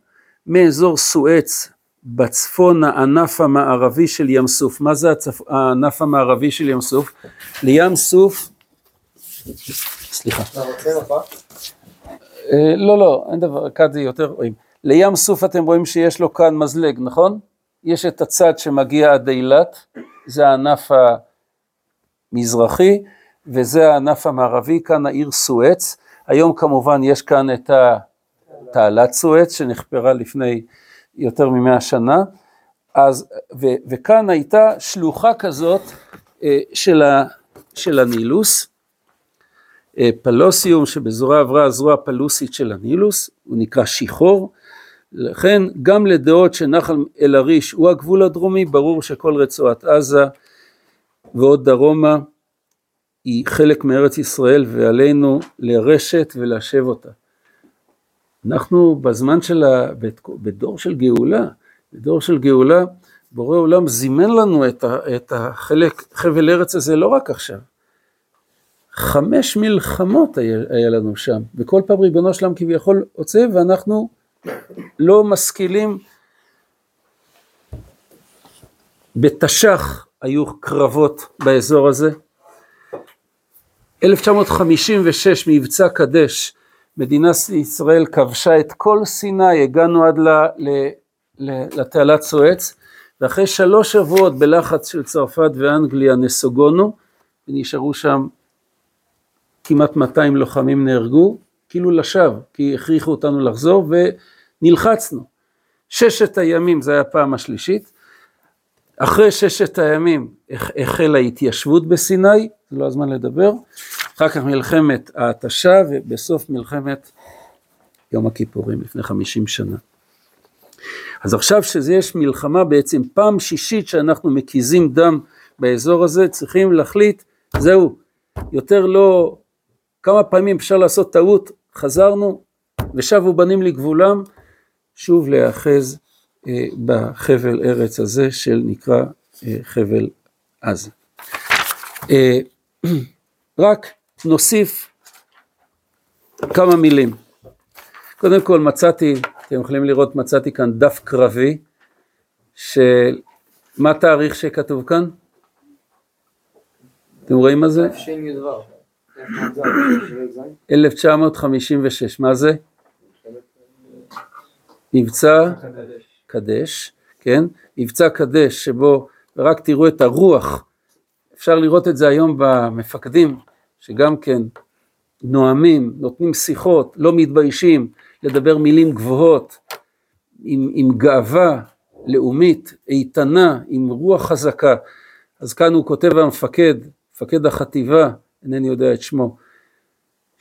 מאזור סואץ בצפון הענף המערבי של ים סוף. מה זה הצפ... הענף המערבי של ים סוף? לים סוף, סליחה. אה, לא, לא, אין דבר, כאן זה יותר רואים. לים סוף אתם רואים שיש לו כאן מזלג, נכון? יש את הצד שמגיע עד אילת, זה הענף המזרחי, וזה הענף המערבי, כאן העיר סואץ. היום כמובן יש כאן את תעלת סואץ שנחפרה לפני יותר ממאה שנה, אז, ו, וכאן הייתה שלוחה כזאת אה, של, ה, של הנילוס, אה, פלוסיום שבזרוע עברה הזרוע הפלוסית של הנילוס, הוא נקרא שיחור, לכן גם לדעות שנחל אל עריש הוא הגבול הדרומי, ברור שכל רצועת עזה ועוד דרומה היא חלק מארץ ישראל ועלינו לרשת ולהשב אותה. אנחנו בזמן של, ה... בדור של גאולה, בדור של גאולה, בורא עולם זימן לנו את, החלק, חבל ארץ הזה לא רק עכשיו. חמש מלחמות היה לנו שם, וכל פעם ריבונו שלם כביכול עוצב, ואנחנו לא משכילים. בתש"ח היו קרבות באזור הזה. 1956 מבצע קדש, מדינת ישראל כבשה את כל סיני, הגענו עד לתעלת סואץ, ואחרי שלוש שבועות בלחץ של צרפת ואנגליה נסוגונו, ונשארו שם כמעט 200 לוחמים נהרגו, כאילו לשווא, כי הכריחו אותנו לחזור ונלחצנו. ששת הימים, זו הייתה הפעם השלישית, אחרי ששת הימים החלה ההתיישבות בסיני, זה לא הזמן לדבר, אחר כך מלחמת ההתשה ובסוף מלחמת יום הכיפורים לפני חמישים שנה. אז עכשיו שיש מלחמה בעצם פעם שישית שאנחנו מקיזים דם באזור הזה, צריכים להחליט, זהו, יותר לא, כמה פעמים אפשר לעשות טעות, חזרנו ושבו בנים לגבולם, שוב להיאחז בחבל ארץ הזה של נקרא אה, חבל עזה. אה, רק נוסיף כמה מילים. קודם כל מצאתי, אתם יכולים לראות, מצאתי כאן דף קרבי, של, מה התאריך שכתוב כאן? אתם רואים מה זה? 1956, מה זה? מבצע קדש, כן? מבצע קדש שבו, ורק תראו את הרוח, אפשר לראות את זה היום במפקדים, שגם כן נואמים, נותנים שיחות, לא מתביישים לדבר מילים גבוהות, עם, עם גאווה לאומית, איתנה, עם רוח חזקה. אז כאן הוא כותב המפקד, מפקד החטיבה, אינני יודע את שמו,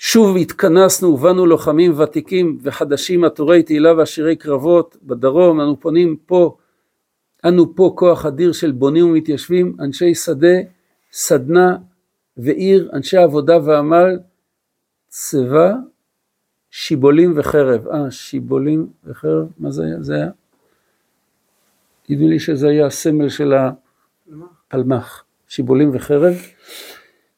שוב התכנסנו ובאנו לוחמים ותיקים וחדשים עטורי תהילה ועשירי קרבות בדרום, אנו פונים פה, אנו פה כוח אדיר של בונים ומתיישבים, אנשי שדה, סדנה ועיר, אנשי עבודה ועמל, צבא, שיבולים וחרב. אה, שיבולים וחרב, מה זה היה? זה היה? נדמה לי שזה היה הסמל של הפלמ"ח, שיבולים וחרב.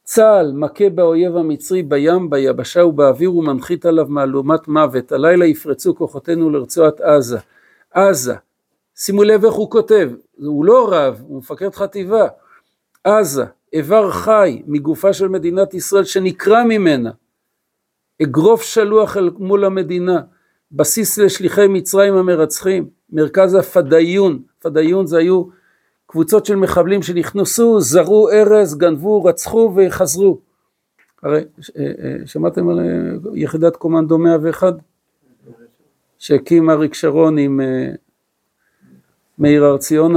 צה"ל מכה באויב המצרי בים, ביבשה ובאוויר ומנחית עליו מהלומת מוות. הלילה יפרצו כוחותינו לרצועת עזה. עזה, שימו לב איך הוא כותב, הוא לא רב, הוא מפקד חטיבה. עזה, איבר חי מגופה של מדינת ישראל שנקרע ממנה. אגרוף שלוח אל מול המדינה, בסיס לשליחי מצרים המרצחים, מרכז הפדאיון, פדאיון זה היו קבוצות של מחבלים שנכנסו, זרעו ארז, גנבו, רצחו וחזרו. הרי אה, אה, שמעתם על אה, יחידת קומנדו 101? שהקים אריק שרון עם מאיר הר ציון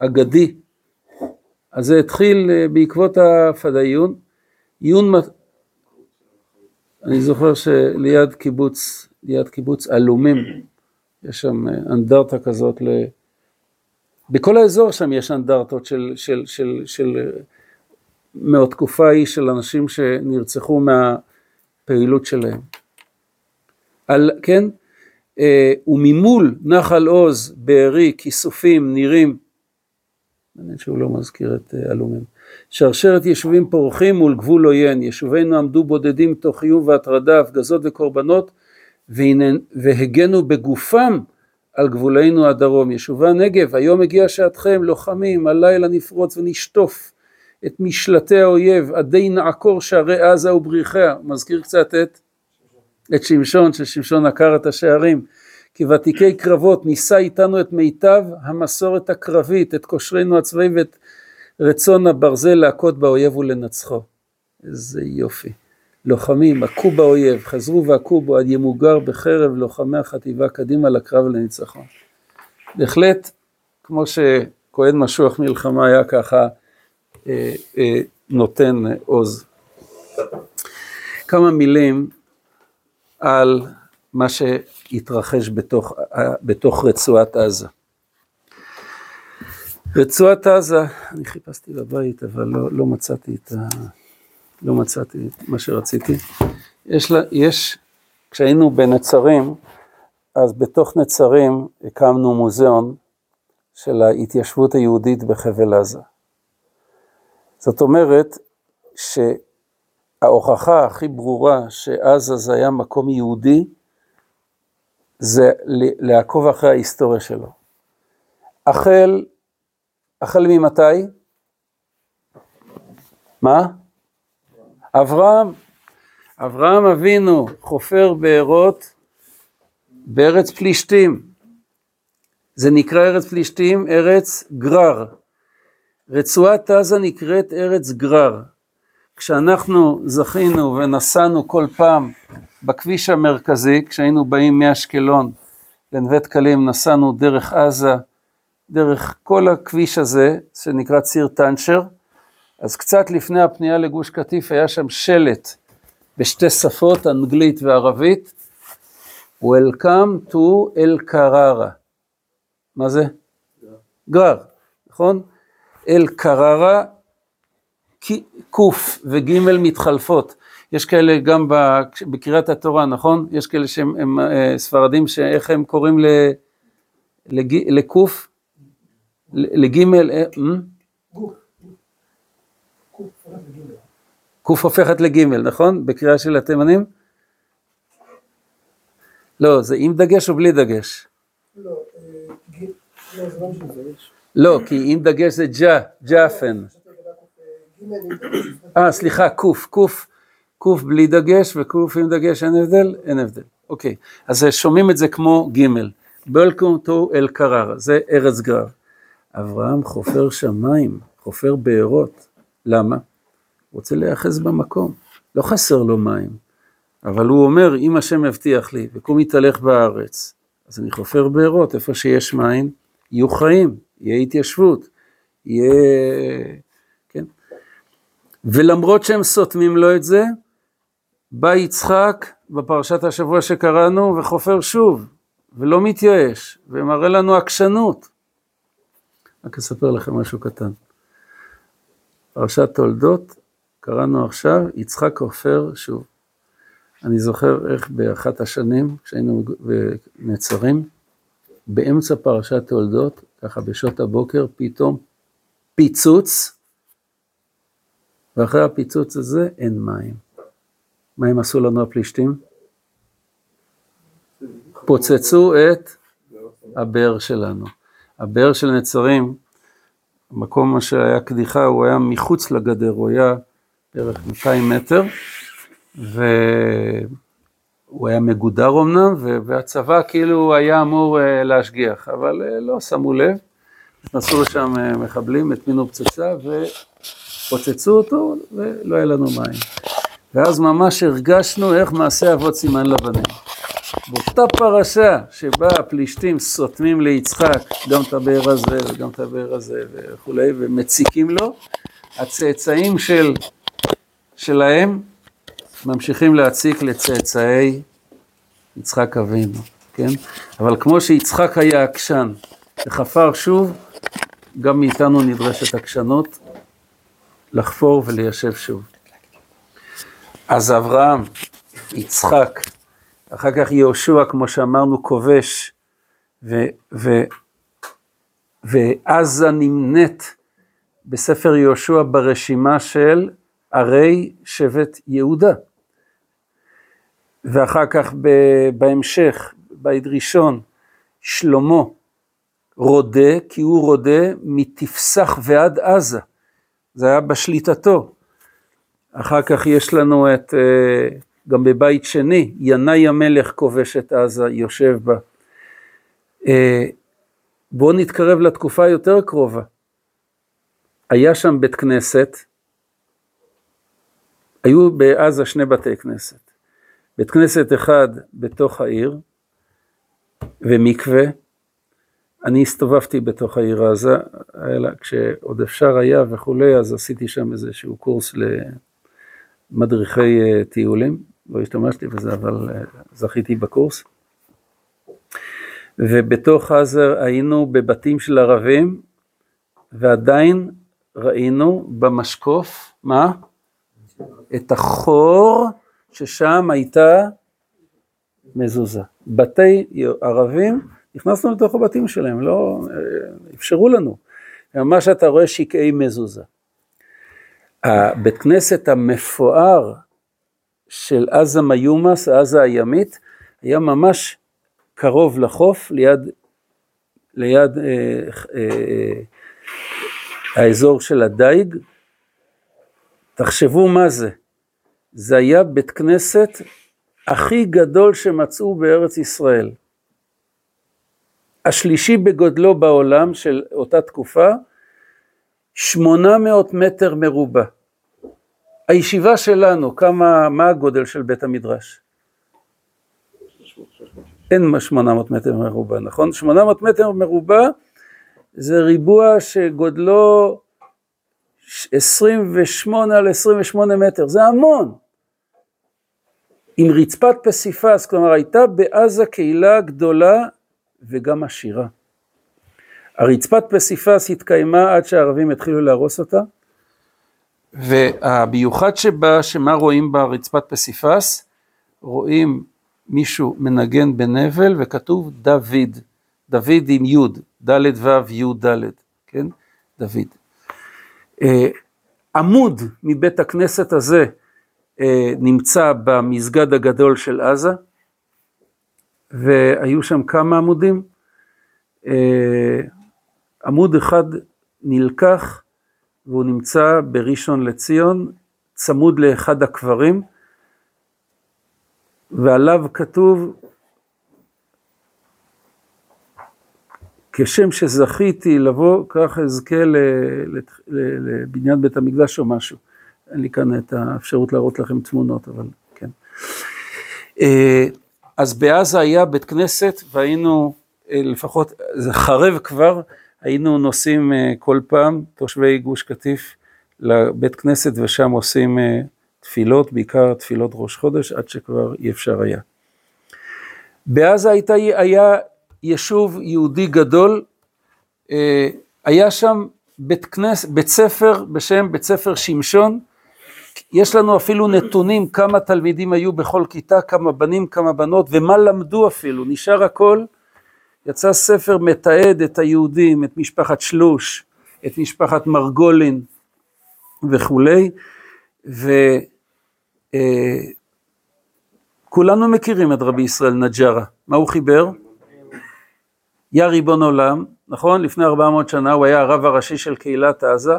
האגדי. אז זה התחיל בעקבות הפדאיון. עיון, אני זוכר שליד קיבוץ, ליד קיבוץ עלומים, יש שם אנדרטה כזאת ל... בכל האזור שם יש אנדרטות של, של, של, של מהתקופה ההיא של אנשים שנרצחו מהפעילות שלהם. על, כן? אה, וממול נחל עוז, בארי, כיסופים, נירים, מעניין שהוא לא מזכיר את אה, אלומים. שרשרת יישובים פורחים מול גבול עוין, יישובינו עמדו בודדים תוך איום והטרדה, הפגזות וקורבנות, והגנו בגופם על גבולנו הדרום. יישובי הנגב, היום הגיעה שעתכם, לוחמים, הלילה נפרוץ ונשטוף את משלטי האויב, עדי נעקור שערי עזה ובריחיה. מזכיר קצת את, את שמשון, ששמשון עקר את השערים. כי ותיקי קרבות נישא איתנו את מיטב המסורת הקרבית, את כושרנו הצבאי ואת רצון הברזל להכות באויב ולנצחו. איזה יופי. לוחמים, הכו באויב, חזרו והכו בו עד ימוגר בחרב לוחמי החטיבה קדימה לקרב לניצחון. בהחלט, כמו שכהן משוח מלחמה היה ככה אה, אה, נותן עוז. כמה מילים על מה שהתרחש בתוך, בתוך רצועת עזה. רצועת עזה, אני חיפשתי בבית אבל לא, לא מצאתי את ה... לא מצאתי את מה שרציתי. יש, לה, יש, כשהיינו בנצרים, אז בתוך נצרים הקמנו מוזיאון של ההתיישבות היהודית בחבל עזה. זאת אומרת שההוכחה הכי ברורה שעזה זה היה מקום יהודי, זה לעקוב אחרי ההיסטוריה שלו. החל, החל ממתי? מה? אברהם, אברהם אבינו חופר בארות בארץ פלישתים. זה נקרא ארץ פלישתים, ארץ גרר. רצועת עזה נקראת ארץ גרר. כשאנחנו זכינו ונסענו כל פעם בכביש המרכזי, כשהיינו באים מאשקלון לנווה דקלים, נסענו דרך עזה, דרך כל הכביש הזה, שנקרא ציר טנצ'ר, אז קצת לפני הפנייה לגוש קטיף היה שם שלט בשתי שפות, אנגלית וערבית, Welcome to אל קררה. מה זה? גרר, נכון? אל קררה, קוף וג' מתחלפות. יש כאלה גם בקריאת התורה, נכון? יש כאלה שהם אה, ספרדים, שאיך הם קוראים לקוף? לגימל? קוף הופכת לגימל, נכון? בקריאה של התימנים? לא, זה עם דגש או בלי דגש? לא, אה, לא, לא כי עם דגש זה ג'ה, ג'אפן. אה, סליחה, קוף, קוף, קוף בלי דגש וקוף עם דגש, אין הבדל? אין הבדל. אוקיי, אז שומעים את זה כמו גימל. Welcome to אל קרר, זה ארץ גרר. אברהם חופר שמיים, חופר בארות. למה? הוא רוצה להיאחז במקום, לא חסר לו מים, אבל הוא אומר, אם השם יבטיח לי, וקום יתהלך בארץ, אז אני חופר בארות, איפה שיש מים, יהיו חיים, יהיה התיישבות, יהיה, כן? ולמרות שהם סותמים לו את זה, בא יצחק בפרשת השבוע שקראנו וחופר שוב, ולא מתייאש, ומראה לנו עקשנות. רק אספר לכם משהו קטן. פרשת תולדות, קראנו עכשיו, יצחק עופר שוב. אני זוכר איך באחת השנים, כשהיינו בנצרים, באמצע פרשת תולדות, ככה בשעות הבוקר, פתאום פיצוץ, ואחרי הפיצוץ הזה אין מים. מה הם עשו לנו הפלישתים? פוצצו את הבאר שלנו. הבאר של נצרים, המקום שהיה קדיחה, הוא היה מחוץ לגדר, הוא היה בערך 200 מטר, והוא היה מגודר אמנם, והצבא כאילו היה אמור אה, להשגיח, אבל אה, לא שמו לב, נכנסו לשם אה, מחבלים, הטמינו פצצה ופוצצו אותו, ולא היה לנו מים. ואז ממש הרגשנו איך מעשה אבות סימן לבנים. באותה פרשה שבה הפלישתים סותמים ליצחק גם את הבאר הזה וגם את הבאר הזה וכולי, ומציקים לו, הצאצאים של, שלהם ממשיכים להציק לצאצאי יצחק אבינו, כן? אבל כמו שיצחק היה עקשן וחפר שוב, גם מאיתנו נדרשת עקשנות לחפור וליישב שוב. אז אברהם, יצחק, אחר כך יהושע, כמו שאמרנו, כובש, ו, ו, ועזה נמנית בספר יהושע ברשימה של ערי שבט יהודה. ואחר כך בהמשך, בית ראשון, שלמה רודה, כי הוא רודה מתפסח ועד עזה. זה היה בשליטתו. אחר כך יש לנו את, אה, גם בבית שני, ינאי המלך כובש את עזה, יושב בה. אה, בואו נתקרב לתקופה היותר קרובה. היה שם בית כנסת, היו בעזה שני בתי כנסת. בית כנסת אחד בתוך העיר, ומקווה. אני הסתובבתי בתוך העיר עזה, כשעוד אפשר היה וכולי, אז עשיתי שם איזשהו קורס למדריכי אה, טיולים, לא השתמשתי בזה, אבל אה, זכיתי בקורס. ובתוך עזה היינו בבתים של ערבים, ועדיין ראינו במשקוף, מה? את החור ששם הייתה מזוזה. בתי ערבים, נכנסנו לתוך הבתים שלהם, לא אה, אפשרו לנו. ממש אתה רואה שקעי מזוזה. הבית כנסת המפואר של עזה מיומס, עזה הימית, היה ממש קרוב לחוף, ליד, ליד אה, אה, האזור של הדייג. תחשבו מה זה, זה היה בית כנסת הכי גדול שמצאו בארץ ישראל. השלישי בגודלו בעולם של אותה תקופה, 800 מטר מרובע. הישיבה שלנו, כמה, מה הגודל של בית המדרש? אין 800 מטר מרובע, נכון? 800 מטר מרובע זה ריבוע שגודלו 28 על 28 מטר, זה המון. עם רצפת פסיפס, כלומר הייתה בעזה קהילה גדולה וגם עשירה. הרצפת פסיפס התקיימה עד שהערבים התחילו להרוס אותה, והמיוחד שבה, שמה רואים ברצפת פסיפס? רואים מישהו מנגן בנבל וכתוב דוד, דוד עם י', ד' ו' י' ד', כן? דוד. אה, עמוד מבית הכנסת הזה אה, נמצא במסגד הגדול של עזה, והיו שם כמה עמודים. אה, עמוד אחד נלקח והוא נמצא בראשון לציון, צמוד לאחד הקברים, ועליו כתוב, כשם שזכיתי לבוא, כך אזכה לבניין בית המקדש או משהו. אין לי כאן את האפשרות להראות לכם תמונות, אבל כן. אה, אז בעזה היה בית כנסת, והיינו, אה, לפחות, זה חרב כבר, היינו נוסעים אה, כל פעם, תושבי גוש קטיף, לבית כנסת, ושם עושים תפילות, בעיקר תפילות ראש חודש, עד שכבר אי אפשר היה. בעזה הייתה, היה יישוב יהודי גדול, היה שם בית, כנס, בית ספר בשם בית ספר שמשון, יש לנו אפילו נתונים כמה תלמידים היו בכל כיתה, כמה בנים, כמה בנות, ומה למדו אפילו, נשאר הכל. יצא ספר מתעד את היהודים, את משפחת שלוש, את משפחת מרגולין וכולי, וכולנו מכירים את רבי ישראל נג'רה. מה הוא חיבר? יא ריבון עולם, נכון? לפני 400 שנה הוא היה הרב הראשי של קהילת עזה,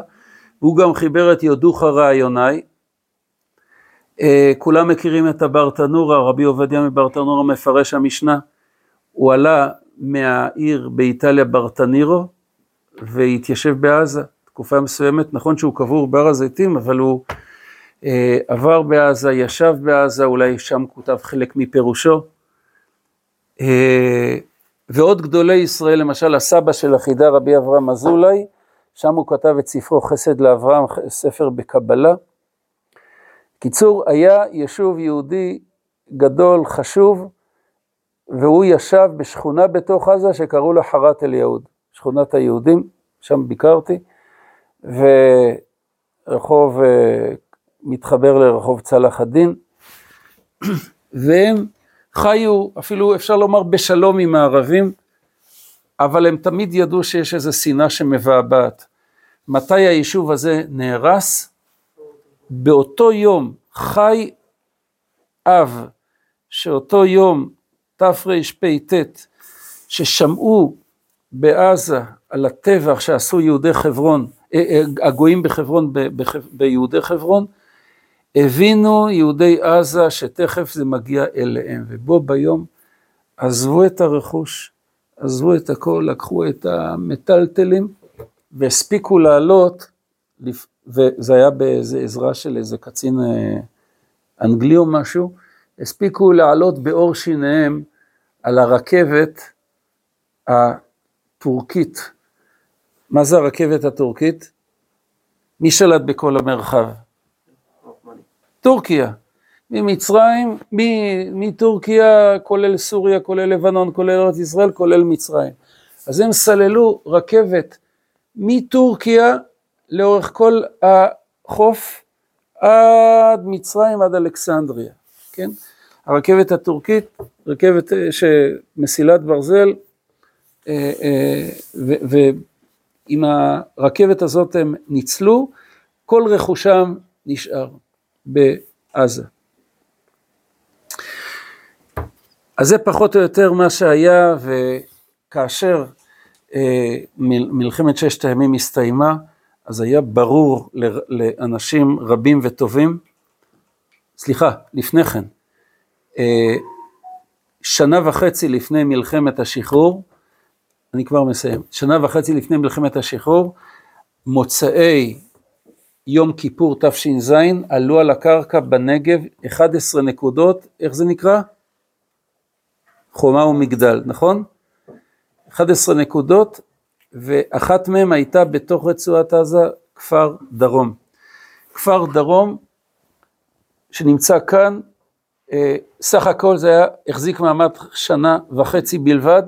והוא גם חיבר את יודוך רעיוני. אה, כולם מכירים את הברטנורה, רבי עובדיה מברטנורה מפרש המשנה. הוא עלה מהעיר באיטליה ברטנירו והתיישב בעזה תקופה מסוימת, נכון שהוא קבור בהר הזיתים, אבל הוא אה, עבר בעזה, ישב בעזה, אולי שם כותב חלק מפירושו. אה, ועוד גדולי ישראל, למשל הסבא של החידה, רבי אברהם אזולאי, שם הוא כתב את ספרו חסד לאברהם, ספר בקבלה. קיצור, היה יישוב יהודי גדול, חשוב, והוא ישב בשכונה בתוך עזה שקראו לה חרת אל יהוד, שכונת היהודים, שם ביקרתי, ורחוב אה, מתחבר לרחוב צלאח א-דין, והם חיו, אפילו אפשר לומר בשלום עם הערבים, אבל הם תמיד ידעו שיש איזו שנאה שמבעבעת. מתי היישוב הזה נהרס? באותו יום חי אב, שאותו יום תרפ"ט, ששמעו בעזה על הטבח שעשו יהודי חברון, אה, אה, הגויים בחברון, ביהודי חברון, הבינו יהודי עזה שתכף זה מגיע אליהם, ובו ביום עזבו את הרכוש, עזבו את הכל, לקחו את המטלטלים והספיקו לעלות, וזה היה באיזה עזרה של איזה קצין אה, אנגלי או משהו, הספיקו לעלות בעור שיניהם על הרכבת הטורקית. מה זה הרכבת הטורקית? מי שלט בכל המרחב? טורקיה. ממצרים, מטורקיה, כולל סוריה, כולל לבנון, כולל ארץ ישראל, כולל מצרים. אז הם סללו רכבת מטורקיה לאורך כל החוף עד מצרים, עד אלכסנדריה, כן? הרכבת הטורקית, רכבת אה, שמסילת ברזל, אה, אה, ועם הרכבת הזאת הם ניצלו, כל רכושם נשאר בעזה. אז זה פחות או יותר מה שהיה, וכאשר מלחמת ששת הימים הסתיימה, אז היה ברור לאנשים רבים וטובים, סליחה, לפני כן, שנה וחצי לפני מלחמת השחרור, אני כבר מסיים, שנה וחצי לפני מלחמת השחרור, מוצאי יום כיפור תש"ז, עלו על הקרקע בנגב 11 נקודות, איך זה נקרא? חומה ומגדל, נכון? 11 נקודות, ואחת מהן הייתה בתוך רצועת עזה, כפר דרום. כפר דרום, שנמצא כאן, סך הכל זה היה, החזיק מעמד שנה וחצי בלבד,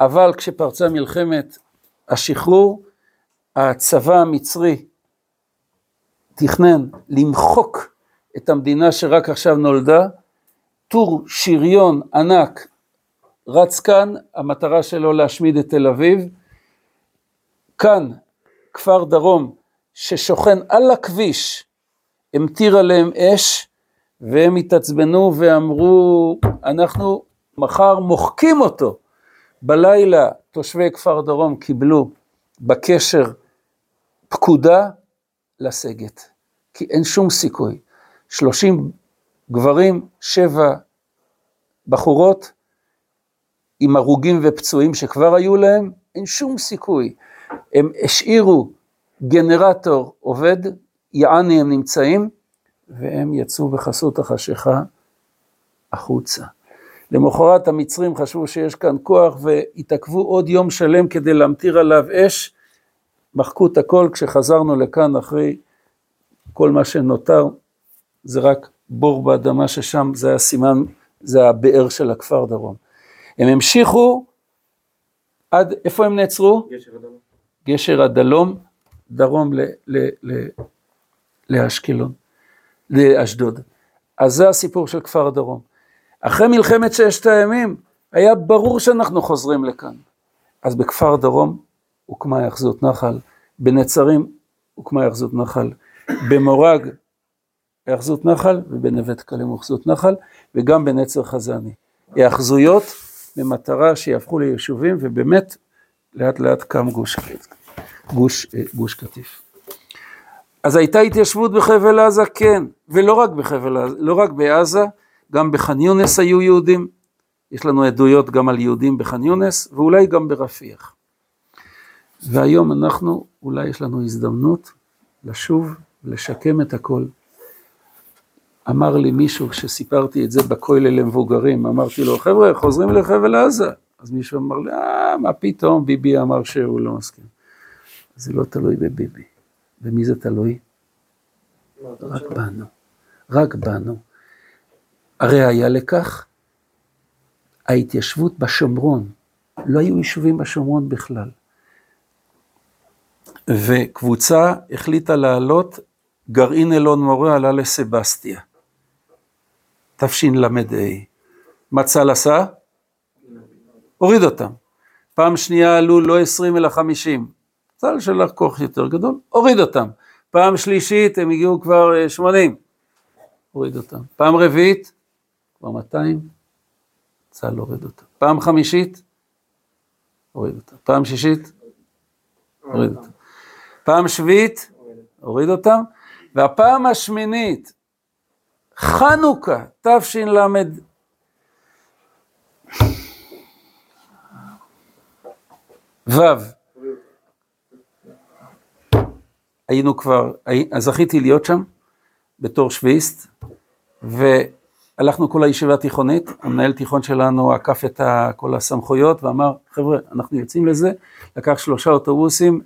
אבל כשפרצה מלחמת השחרור, הצבא המצרי תכנן למחוק את המדינה שרק עכשיו נולדה, טור שריון ענק רץ כאן, המטרה שלו להשמיד את תל אביב, כאן כפר דרום ששוכן על הכביש, המטיר עליהם אש, והם התעצבנו ואמרו, אנחנו מחר מוחקים אותו. בלילה תושבי כפר דרום קיבלו בקשר פקודה לסגת, כי אין שום סיכוי. שלושים גברים, שבע בחורות, עם הרוגים ופצועים שכבר היו להם, אין שום סיכוי. הם השאירו גנרטור עובד, יעני הם נמצאים, והם יצאו בחסות החשיכה החוצה. למחרת המצרים חשבו שיש כאן כוח והתעכבו עוד יום שלם כדי להמטיר עליו אש, מחקו את הכל, כשחזרנו לכאן אחרי כל מה שנותר, זה רק בור באדמה ששם זה הסימן, זה הבאר של הכפר דרום. הם המשיכו עד, איפה הם נעצרו? גשר הדרום. גשר הדלום, דרום ל, ל, ל, לאשקלון. לאשדוד. אז זה הסיפור של כפר הדרום. אחרי מלחמת ששת הימים, היה ברור שאנחנו חוזרים לכאן. אז בכפר דרום הוקמה יחזות נחל, בנצרים הוקמה יחזות נחל, במורג היאחזות נחל, ובנווה דקלים היאחזות נחל, וגם בנצר חזני. היאחזויות במטרה שיהפכו ליישובים, ובאמת לאט לאט קם גוש, גוש, גוש קטיף. אז הייתה התיישבות בחבל עזה, כן, ולא רק בחבל עזה, לא רק בעזה, גם בח'אן יונס היו יהודים, יש לנו עדויות גם על יהודים בח'אן יונס, ואולי גם ברפיח. והיום אנחנו, אולי יש לנו הזדמנות לשוב ולשקם את הכל. אמר לי מישהו, כשסיפרתי את זה בכולל למבוגרים, אמרתי לו, חבר'ה, חוזרים לחבל עזה. אז מישהו אמר לי, אה, מה פתאום, ביבי אמר שהוא לא מסכים. זה לא תלוי בביבי. במי זה תלוי? רק בנו. רק בנו. הרי היה לכך ההתיישבות בשומרון. לא היו יישובים בשומרון בכלל. וקבוצה החליטה לעלות, גרעין אלון מורה עלה לסבסטיה. תשל"ה. מה צה"ל עשה? הוריד אותם. פעם שנייה עלו לא 20 אלא 50. צה"ל שלח כוח יותר גדול, הוריד אותם. פעם שלישית הם הגיעו כבר 80, אה, הוריד אותם. פעם רביעית, כבר 200, צה"ל הוריד אותם. פעם חמישית, הוריד אותם. פעם שישית, הוריד אותם. פעם שביעית, הוריד אותם. והפעם השמינית, חנוכה, תש"ל ו', היינו כבר, אז זכיתי להיות שם בתור שביעיסט, והלכנו כל הישיבה התיכונית, המנהל תיכון שלנו עקף את כל הסמכויות ואמר, חבר'ה, אנחנו יוצאים לזה, לקח שלושה אוטובוסים,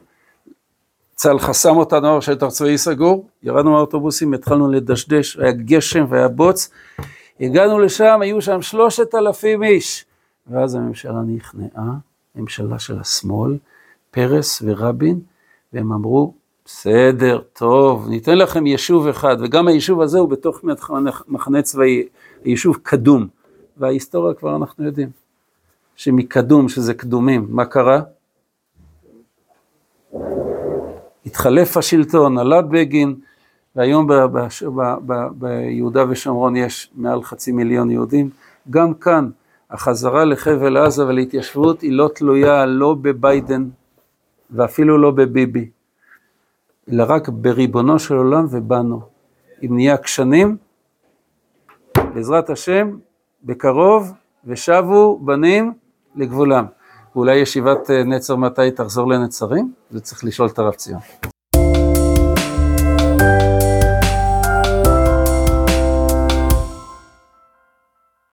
צה"ל חסם אותנו, שטח צבאי סגור, ירדנו מהאוטובוסים, התחלנו לדשדש, היה גשם והיה בוץ, הגענו לשם, היו שם שלושת אלפים איש, ואז הממשלה נכנעה, ממשלה של השמאל, פרס ורבין, והם אמרו, בסדר, טוב, ניתן לכם יישוב אחד, וגם היישוב הזה הוא בתוך מחנה צבאי, יישוב קדום, וההיסטוריה כבר אנחנו יודעים, שמקדום, שזה קדומים, מה קרה? התחלף השלטון, עלה בגין, והיום ביהודה ושומרון יש מעל חצי מיליון יהודים. גם כאן החזרה לחבל עזה ולהתיישבות היא לא תלויה לא בביידן ואפילו לא בביבי, אלא רק בריבונו של עולם ובנו. אם נהיה עקשנים, בעזרת השם, בקרוב, ושבו בנים לגבולם. ואולי ישיבת נצר מתי תחזור לנצרים? זה צריך לשאול את הרב ציון.